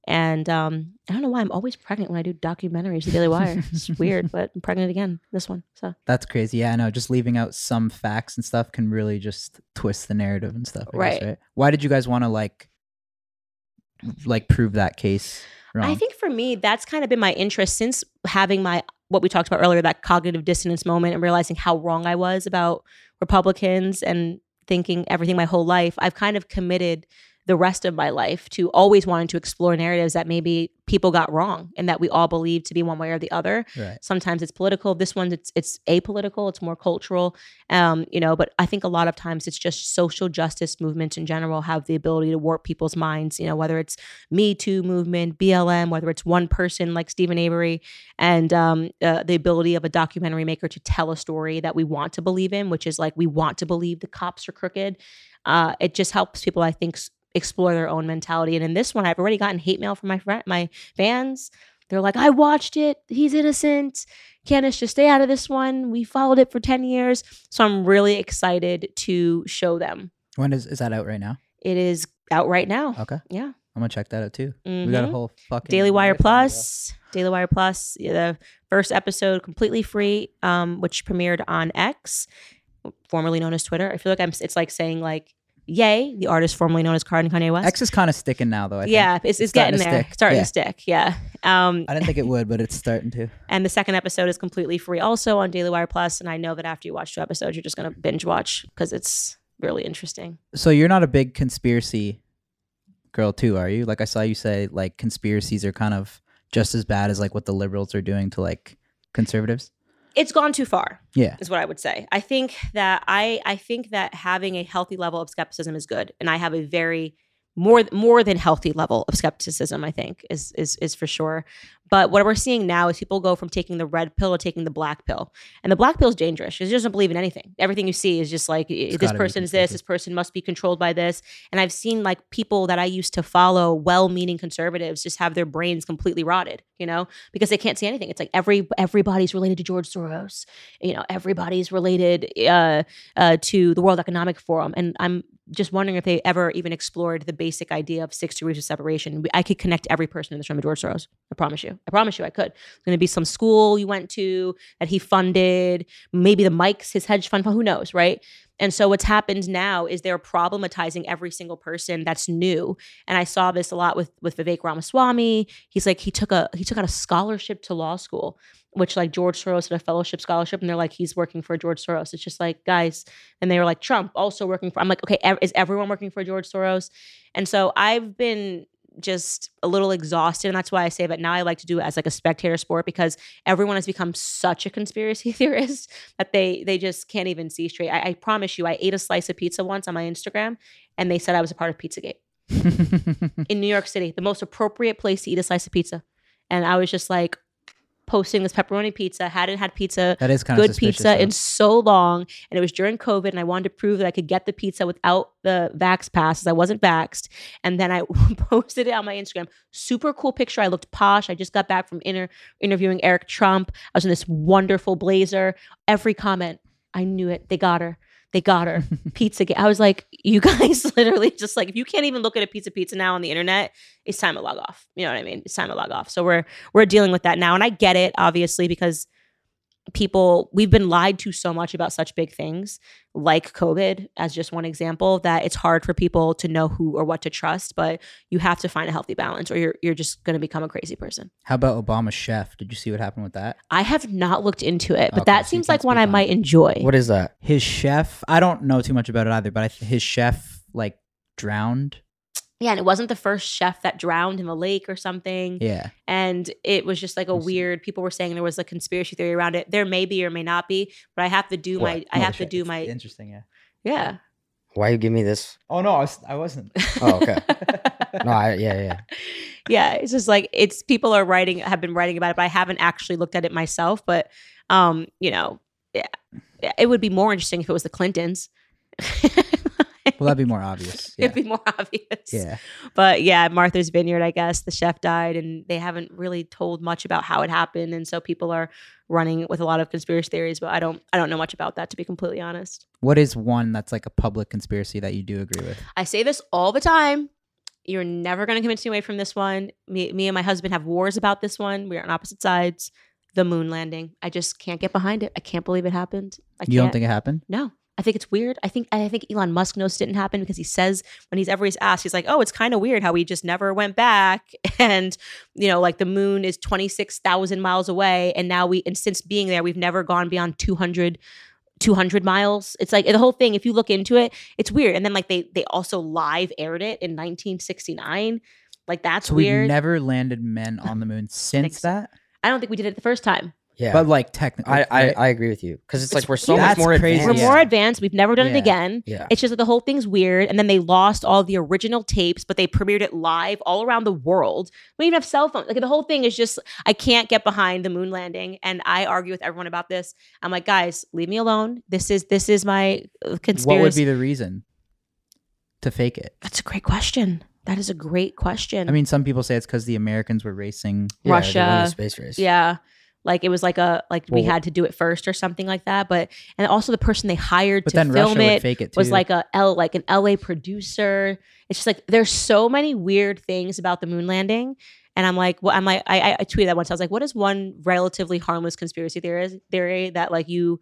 And um, I don't know why I'm always pregnant when I do documentaries, The Daily Wire. [laughs] It's weird, but I'm pregnant again. This one, so That's crazy. Yeah, I know. Just leaving out some facts and stuff can really just twist the narrative and stuff. I guess, Right. right. Why did you guys want to like, like prove that case wrong? I think for me, that's kind of been my interest since having my what we talked about earlier, that cognitive dissonance moment and realizing how wrong I was about Republicans and thinking everything my whole life. I've kind of committed the rest of my life to always wanting to explore narratives that maybe people got wrong and that we all believe to be one way or the other. Right. Sometimes it's political. This one, it's it's apolitical. It's more cultural, um, you know. But I think a lot of times it's just social justice movements in general have the ability to warp people's minds. You know, whether it's Me Too movement, BLM, whether it's one person like Steven Avery, and um, uh, the ability of a documentary maker to tell a story that we want to believe in, which is like we want to believe the cops are crooked. Uh, it just helps people, I think, explore their own mentality. And in this one, I've already gotten hate mail from my friend, my fans. They're like, I watched it. He's innocent. Candace, just stay out of this one. We followed it for 10 years. So I'm really excited to show them. When is is that out right now? It is out right now. Okay, Yeah. I'm gonna check that out too. We got a Mhm. whole fucking Daily Wire marathon to go. Plus, Daily Wire Plus, the first episode completely free, um, which premiered on X, formerly known as Twitter. I feel like I'm. It's like saying like, "Yay!" The artist formerly known as Card and Kanye West. X is kind of sticking now though. I think. yeah, it's, it's, It's starting getting there, stick. starting Yeah. to stick. Yeah. Um, I didn't think it would, but it's starting to. [laughs] and the second episode is completely free, also on Daily Wire Plus. And I know that after you watch two episodes, you're just gonna binge watch because it's really interesting. So you're not a big conspiracy girl too, are you? Like I saw you say like conspiracies are kind of just as bad as like what the liberals are doing to like conservatives. It's gone too far. Yeah. is what I would say. I think that I I think that having a healthy level of skepticism is good, and I have a very more more than healthy level of skepticism. I think is is is for sure. But what we're seeing now is people go from taking the red pill to taking the black pill, and the black pill is dangerous. She doesn't believe in anything. Everything you see is just like this person is this, this person must be controlled by this. And I've seen like people that I used to follow, well-meaning conservatives, just have their brains completely rotted. You know, because they can't see anything. It's like every everybody's related to George Soros you know everybody's related uh, uh, to the World Economic Forum, and I'm just wondering if they ever even explored the basic idea of six degrees of separation. I could connect every person in this room to George Soros. I promise you. I promise you, I could. There's going to be some school you went to that he funded, maybe the Mike's his hedge fund. Who knows, right? And so what's happened now is they're problematizing every single person that's new. And I saw this a lot with with Vivek Ramaswamy. He's like he took a he took out a scholarship to law school which like George Soros had a fellowship scholarship, and they're like, he's working for George Soros. It's just like, guys, and they were like, Trump also working for. I'm like, okay, ev- is everyone working for George Soros? And so I've been just a little exhausted, and that's why I say that now I like to do it as like a spectator sport because everyone has become such a conspiracy [laughs] theorist that they they just can't even see straight. I, I promise you, I ate a slice of pizza once on my Instagram, and they said I was a part of Pizzagate [laughs] in New York City, the most appropriate place to eat a slice of pizza. And I was just like posting this pepperoni pizza, hadn't had pizza, that is kind of good pizza in so long. And it was during COVID, and I wanted to prove that I could get the pizza without the Vax pass, as I wasn't vaxxed. And then I [laughs] posted it on my Instagram. Super cool picture. I looked posh. I just got back from inter- interviewing Eric Trump. I was in this wonderful blazer. Every comment, I knew it. They got her. They got her. [laughs] pizza. I was like, you guys [laughs] literally just like, if you can't even look at a pizza pizza now on the internet, it's time to log off. You know what I mean? It's time to log off. So we're we're dealing with that now, and I get it obviously because people we've been lied to so much about such big things like covid as just one example that it's hard for people to know who or what to trust but you have to find a healthy balance or you're you're just going to become a crazy person How about Obama's chef? Did you see what happened with that? i have not looked into it but Okay, that so seems like one i on might enjoy What is that? His chef. I don't know too much about it either, but th- his chef like drowned. Yeah and it wasn't the first chef that drowned in the lake or something Yeah. and it was just like a weird people were saying there was a conspiracy theory around it there may be or may not be but i have to do my i Oh, have to do my Interesting. Yeah. yeah Why you give me this? Oh no, I, was, I wasn't. Oh, okay. [laughs] No, I, yeah, yeah. [laughs] yeah it's just like it's people are writing have been writing about it but i haven't actually looked at it myself but um you know yeah, it would be more interesting if it was the clintons [laughs] Well, that'd be more [laughs] obvious. Yeah. it'd be more obvious yeah. but yeah martha's vineyard i guess the chef died and they haven't really told much about how it happened and so people are running with a lot of conspiracy theories but i don't i don't know much about that to be completely honest What is one that's like a public conspiracy that you do agree with? i say this all the time You're never going to convince me away from this one. Me, me and my husband have wars about this one. We're on opposite sides. The moon landing. I just can't get behind it. I can't believe it happened. I You don't can't. think it happened? No, I think it's weird. I think I think Elon Musk knows it didn't happen because he says when he's ever he's asked, he's like, "Oh, it's kind of weird how we just never went back." [laughs] And you know, like the moon is twenty six thousand miles away, and now we and since being there, we've never gone beyond 200, 200 miles. It's like the whole thing. If you look into it, it's weird. And then like they they also live aired it in nineteen sixty nine. Like that's So weird. we've never landed men on the moon since that. I don't think we did it the first time. Yeah. But like technically, I, I, I agree with you because it's, It's- like we're so much That's more crazy, We're advanced. more advanced. We've never done it Yeah. again. Yeah. It's just that the whole thing's weird. And then they lost all the original tapes, but they premiered it live all around the world. We even have cell phones. Like the whole thing is just, I can't get behind the moon landing. And I argue with everyone about this. I'm like, guys, leave me alone. This is this is my uh, conspiracy. what would be the reason to fake it? That's a great question. That is a great question. I mean, some people say it's because the Americans were racing. Yeah, they won the Russia. space race. yeah. Like it was like a like we had to do it first or something like that. But and also the person they hired to film Russia it it was like a L like an LA producer. It's just like there's so many weird things about the moon landing. And I'm like, well, I'm like, I, I tweeted that once. I was like, what is one relatively harmless conspiracy theory theory that like you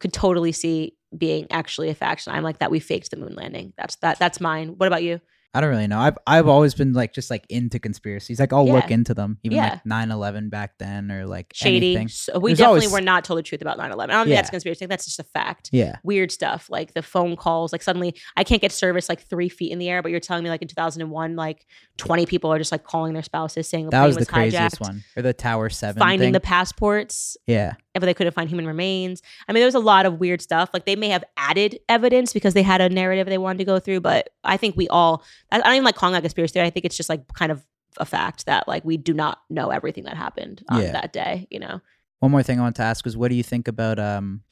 could totally see being actually a fact? And I'm like, that we faked the moon landing. That's that. That's mine. What about you? I don't really know. I've I've always been like just like into conspiracies. Like I'll look into them, even Yeah. like 9-11 back then, or like Shady. anything. So we There's definitely always- were not told the truth about 9/11. I don't think Yeah. that's a conspiracy. Think that's just a fact. Yeah, Weird stuff like the phone calls. Like suddenly I can't get service like three feet in the air, but you're telling me like in 2001, like 20 people are just like calling their spouses saying the that plane was the craziest one, or the Tower Seven. finding thing. the passports yeah. But they couldn't find human remains i mean there was a lot of weird stuff like they may have added evidence because they had a narrative they wanted to go through but i think we all i don't even like calling that conspiracy theory i think it's just like kind of a fact that like we do not know everything that happened on Yeah. that day you know One more thing I want to ask was, what do you think about um,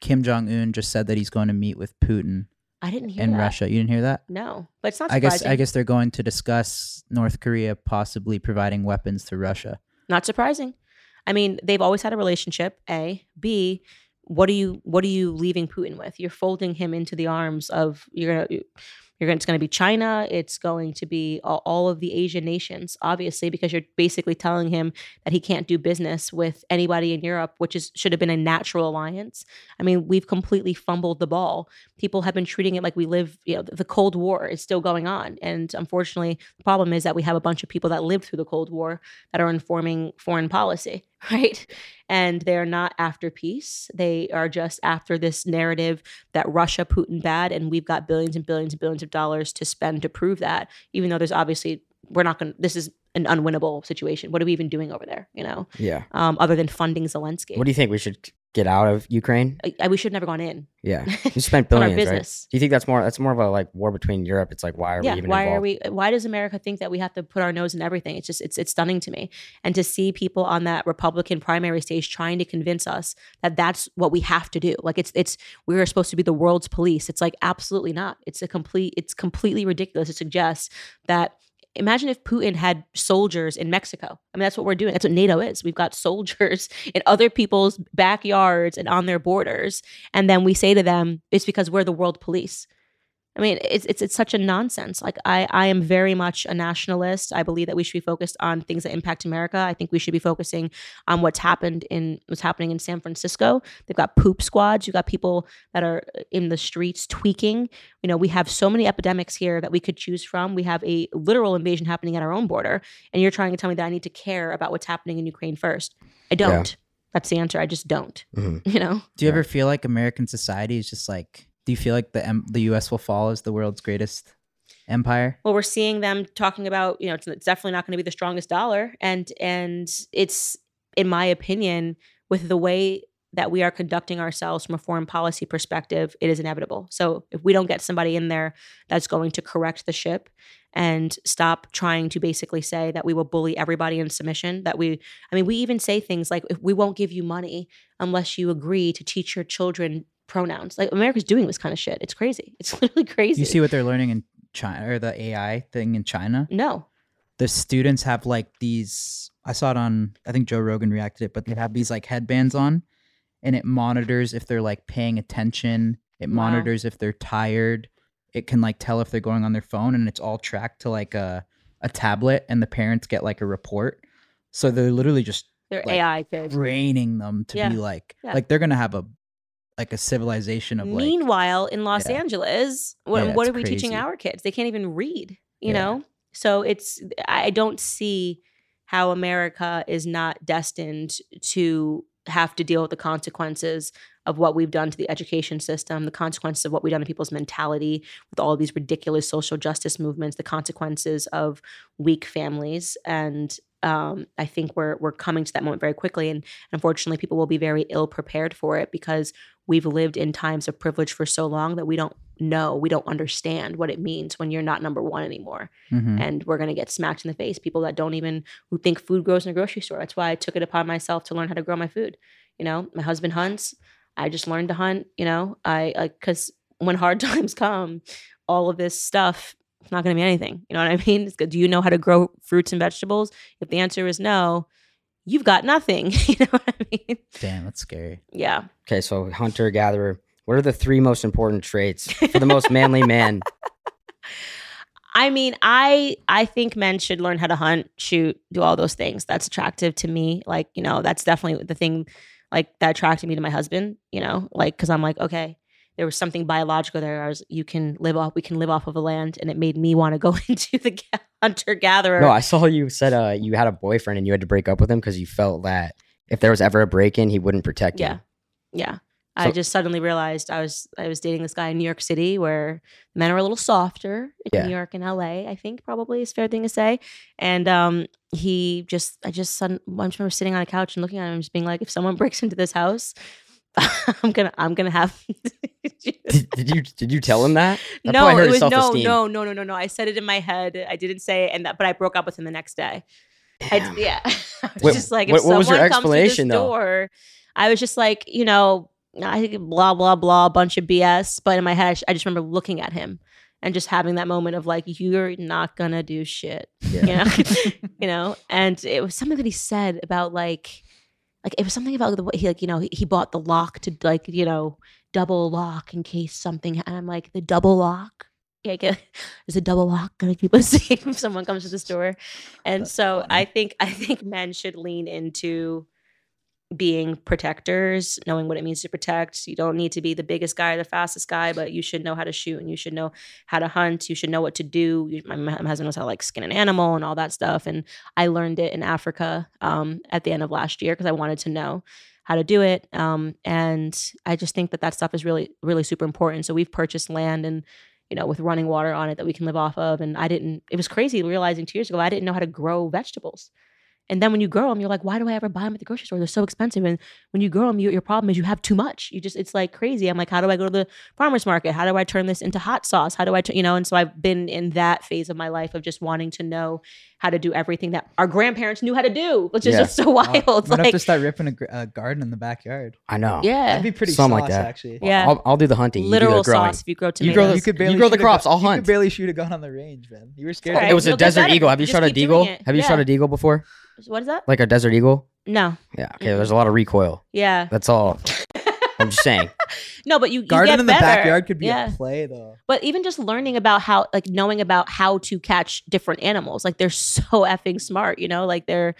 Kim Jong Un just said that he's going to meet with Putin i didn't hear in that Russia? You didn't hear that? no but it's not I guess I guess they're going to discuss North Korea possibly providing weapons to Russia. not surprising i mean they've always had a relationship a. B what are you what are you leaving putin with? You're folding him into the arms of you're gonna you're gonna it's going to be china it's going to be all, all of the asian nations obviously because you're basically telling him that he can't do business with anybody in europe which is should have been a natural alliance. I mean we've completely fumbled the ball. People have been treating it like we live you know the cold war is still going on. And unfortunately the problem is that we have a bunch of people that lived through the cold war that are informing foreign policy, [laughs] right? And they're not after peace. They are just after this narrative that Russia, Putin bad, and we've got billions and billions and billions of dollars to spend to prove that, even though there's obviously, we're not going to, this is an unwinnable situation. What are we even doing over there, you know, Yeah. um, other than funding Zelensky? What do you think? We should get out of Ukraine? Uh, I, I- we should have never gone in. Yeah. [laughs] You spent billions, right? business. Do you think that's more? That's more of a like war between Europe. It's like why are yeah we even why involved? are we why does america think that we have to put our nose in everything it's just it's it's stunning to me and to see people on that republican primary stage trying to convince us that that's what we have to do like it's it's we're supposed to be the world's police it's like absolutely not it's a complete it's completely ridiculous to suggest that Imagine if Putin had soldiers in Mexico. I mean, that's what we're doing. That's what NATO is. We've got [laughs] soldiers in other people's backyards and on their borders. And then we say to them, it's because we're the world police. I mean, it's it's it's such a nonsense. Like I I am very much a nationalist. I believe that we should be focused on things that impact America. I think we should be focusing on what's happened in what's happening in San Francisco. They've got poop squads. You've got people that are in the streets tweaking. You know, we have so many epidemics here that we could choose from. We have a literal invasion happening at our own border, and you're trying to tell me that I need to care about what's happening in Ukraine first. I don't. That's the answer. I just don't. Mhm. [laughs] You know. Do you Yeah. ever feel like American society is just like? Do you feel like the M- the U.S. will fall as the world's greatest empire? well we're seeing them talking about you know it's, definitely not going to be the strongest dollar and and it's in my opinion with the way that we are conducting ourselves from a foreign policy perspective it is inevitable so if we don't get somebody in there that's going to correct the ship and stop trying to basically say that we will bully everybody in submission that we i mean we even say things like if we won't give you money unless you agree to teach your children pronouns like america's doing this kind of shit it's crazy [laughs] it's literally crazy You see what they're learning in China or the AI thing in China? no The students have like these. I saw it on. I think Joe Rogan reacted it, but they have these like headbands on, and it monitors if they're like paying attention. It Wow. monitors if they're tired. it can like tell if they're going on their phone and it's all tracked to like a a tablet and the parents get like a report. So they're literally just They're like, AI kids. training them to Yeah. be like Yeah. like they're gonna have a like a civilization of like Meanwhile, in Los Yeah. Angeles, what, Yeah, what are we teaching our kids? They can't even read, you Yeah. know? So it's, I don't see how America is not destined to have to deal with the consequences of what we've done to the education system, the consequences of what we've done to people's mentality with all of these ridiculous social justice movements, the consequences of weak families. And um, I think we're we're coming to that moment very quickly. And unfortunately, people will be very ill prepared for it because we've lived in times of privilege for so long that we don't know, we don't understand what it means when you're not number one anymore. Mhm. And we're gonna get smacked in the face. People that don't even who think food grows in a grocery store. That's why I took it upon myself to learn how to grow my food. You know, my husband hunts. I just learned to hunt. You know, I like because when hard [laughs] times come, all of this stuff it's not going to be anything. You know what I mean? It's good. Do you know how to grow fruits and vegetables? If the answer is no, you've got nothing. [laughs] you know what I mean? Damn, that's scary. Yeah. Okay, so hunter gatherer. What are the three most important traits for the most manly man? [laughs] I mean, I I think men should learn how to hunt, shoot, do all those things. That's attractive to me. Like, you know, that's definitely the thing like that attracted me to my husband, you know, like cuz I'm like, okay, there was something biological there. I was you can live off we can live off of a land and it made me want to go [laughs] into the hunter gatherer. No, I saw you said uh, you had a boyfriend and you had to break up with him because you felt that if there was ever a break in, he wouldn't protect Yeah. you. Yeah. Yeah. I just suddenly realized I was I was dating this guy in New York City where men are a little softer in Yeah. New York and LA, I think probably is a fair thing to say. And um he just I just sudden I just remember sitting on a couch and looking at him and just being like, if someone [laughs] breaks into this house, [laughs] I'm gonna I'm gonna have [laughs] Did, did you did you tell him that? That no, it was no, no, no, no, no, no. I said it in my head. I didn't say it, and that, but I broke up with him the next day. I, [sighs] yeah, [laughs] I was What- just like, if what- what was your someone comes to this explanation, though? door, I was just like, you know, I think blah blah blah, a bunch of BS. But in my head, I just- remember looking at him and just having that moment of like, you're not gonna do shit, you know, you know. And it was something that he said about like, like it was something about the way he like, you know, he, he bought the lock to like, you know, double lock in case something. And I'm like, the double lock. Yeah, get, [laughs] is a double lock gonna keep us [laughs] safe if someone comes to the store? And That's so funny. I think I think men should lean into being protectors, knowing what it means to protect. You don't need to be the biggest guy the fastest guy, but you should know how to shoot and you should know how to hunt. You should know what to do. You, my, my husband knows how to like skin an animal and all that stuff. And I learned it in Africa um, at the end of last year because I wanted to know how to do it. Um, and I just think that that stuff is really, really super important. So we've purchased land and you know, with running water on it that we can live off of. And I didn't, it was crazy realizing two years ago, I didn't know how to grow vegetables. And then when you grow them, you're like, why do I ever buy them at the grocery store? They're so expensive. And when you grow them, you, your problem is you have too much. You just, it's like crazy. I'm like, how do I go to the farmer's market? How do I turn this into hot sauce? How do I, you know? And so I've been in that phase of my life of just wanting to know how to do everything that our grandparents knew how to do, which is Yeah. just so wild. I'm have like, to start ripping a, gr- a garden in the backyard. I know. yeah, That'd be pretty Something sauce, like that. actually. Well, Yeah. I'll, I'll do the hunting. you literal the sauce if you grow tomatoes, You grow the- You could barely you grow the crops, gun- I'll You hunt. could barely shoot a gun on the range, man. You were scared. All right, It was a you'll get desert eagle. Have you Just shot a keep doing deagle? Have you Yeah. shot a deagle before? what is that? Like a desert eagle? No. Yeah. Okay. There's a lot of recoil. Yeah. That's all. [laughs] I'm just saying. [laughs] No, but you, you Garden get in the better. backyard could be yeah. a play, though. But even just learning about how, like, knowing about how to catch different animals, like, they're [laughs] so effing smart, you know? Like, they're,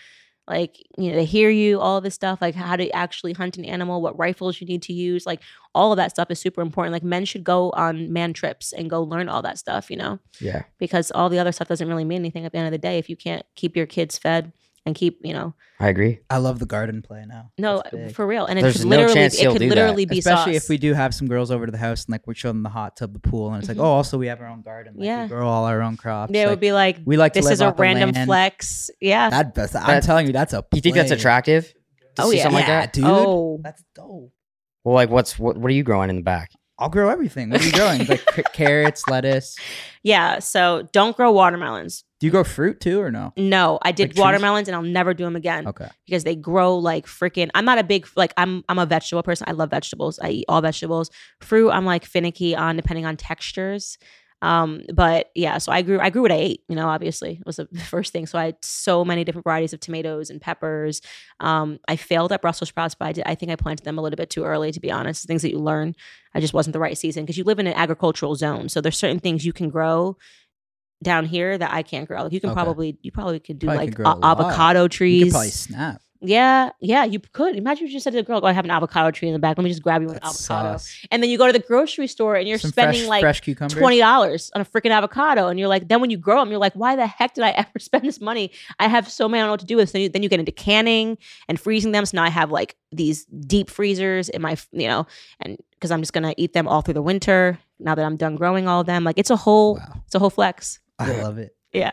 like, you know, they hear you, all this stuff, like, how to actually hunt an animal, what rifles you need to use. Like, all of that stuff is super important. Like, men should go on man trips and go learn all that stuff, you know? Yeah. Because all the other stuff doesn't really mean anything at the end of the day if you can't keep your kids fed and keep, you know, I agree. I love the garden play now. no, for real. And it There's could no literally, chance it he'll could do that. literally be Especially sauce. if we do have some girls over to the house and like we show them the hot tub, the pool, and it's like, Mhm. oh, also we have our own garden. Like, Yeah. we grow all our own crops. They like, would be like, we like to this live is a off the random land. flex. Yeah. That, that's, I'm That- telling you, that's a. You think that's play. attractive? To Oh, see yeah. Something like yeah, that? dude. Oh. That's dope. Well, like what's what? What are you growing in the back? I'll grow everything. What are you growing? like [laughs] c- carrots, lettuce. Yeah. So don't grow watermelons. Do you grow fruit too, or no? No, I did Like trees? watermelons and I'll never do them again Okay. because they grow like freaking. I'm not a big like I'm I'm a vegetable person. I love vegetables. I eat all vegetables. Fruit, I'm like finicky on depending on textures. Um, but yeah, so I grew I grew what I ate. You know, obviously it was the [laughs] first thing. So I had so many different varieties of tomatoes and peppers. Um, I failed at Brussels sprouts, but I, did, I think I planted them a little bit too early. To be honest, things that you learn. I just wasn't the right season because you live in an agricultural zone. So there's certain things you can grow down here that I can't grow. Like you can Okay. probably you probably could do Probably like a lot. avocado You trees. could probably snap. Yeah, yeah, you could. Imagine if you just said to the girl, "Go, I have an avocado tree in the back. Let me just grab you an avocado." sauce. And then you go to the grocery store and you're Some spending fresh, like fresh twenty dollars on a freaking avocado, and you're like, then when you grow them, you're like, why the heck did I [laughs] ever spend this money? I have so many, I don't know what to do with. So you, then you get into canning and freezing them. So now I have like these deep freezers in my, you know, and because I'm just gonna eat them all through the winter. Now that I'm done growing all of them, like it's a whole, Wow. it's a whole flex. I Yeah. love it. Yeah.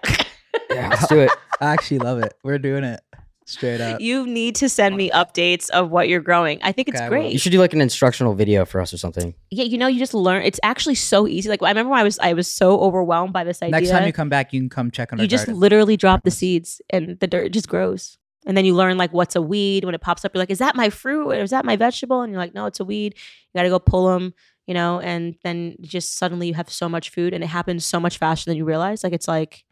Yeah, [laughs] let's do it. I actually love it. We're doing it straight up. you need to send me updates of what you're growing. I think it's Okay, I will. great. You should do like an instructional video for us or something. yeah, you know, you just learn. It's actually so easy. Like I remember when I was I was so overwhelmed by this idea. Next time you come back, you can come check on our you just garden. literally drop the seeds and the dirt just grows. And then you learn like what's a weed when it pops up. You're like, is that my fruit or is that my vegetable? And you're like, no, it's a weed. You got to go pull them, you know. And then just suddenly you have so much food, and it happens so much faster than you realize. Like it's like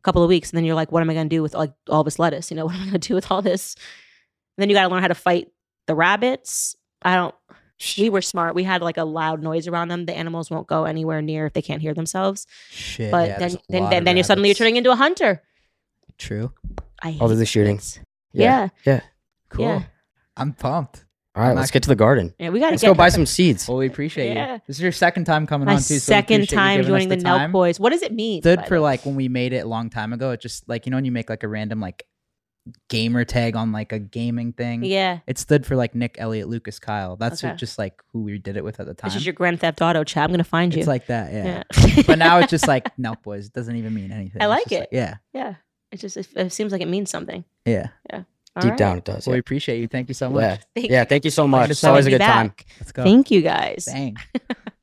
a couple of weeks, and then you're like, what am I going to do with like all this lettuce? You know, [laughs] what am I going to do with all this? And then you got to learn how to fight the rabbits. I don't. We were smart. We had like a loud noise around them. The animals won't go anywhere near if they can't hear themselves. Shit. But yeah, then, then, then, then you're suddenly you're turning into a hunter. True. I Oh, hate they're shooting. rabbits. Yeah. Cool. Yeah. I'm pumped. All right, I'm let's actually- get to the garden. Yeah, we gotta Let's get go buy some seeds. Well, we appreciate Yeah. you. This is your second time coming my on too. so we second appreciate you time giving us joining the, Nelk time. Boys. What does it mean? Stood by for way? like when we made it a long time ago. It just like you know when you make like a random like gamer tag on like a gaming thing. Yeah. It stood for like Nick, Elliot, Lucas, Kyle. That's Okay. just like who we did it with at the time. This is your Grand Theft Auto chat. I'm gonna find you. it's like that, yeah. yeah. but now it's just like [laughs] Nelk Boys. It doesn't even mean anything. I It's like just it. yeah, yeah. It just it, it seems like it means something. Yeah. Yeah. All Deep right. down, it does. Well, we appreciate you. Thank you so much. yeah. Thank yeah, thank you so much. It's always a Be good time. back. Let's go. Thank you guys. Bang. [laughs]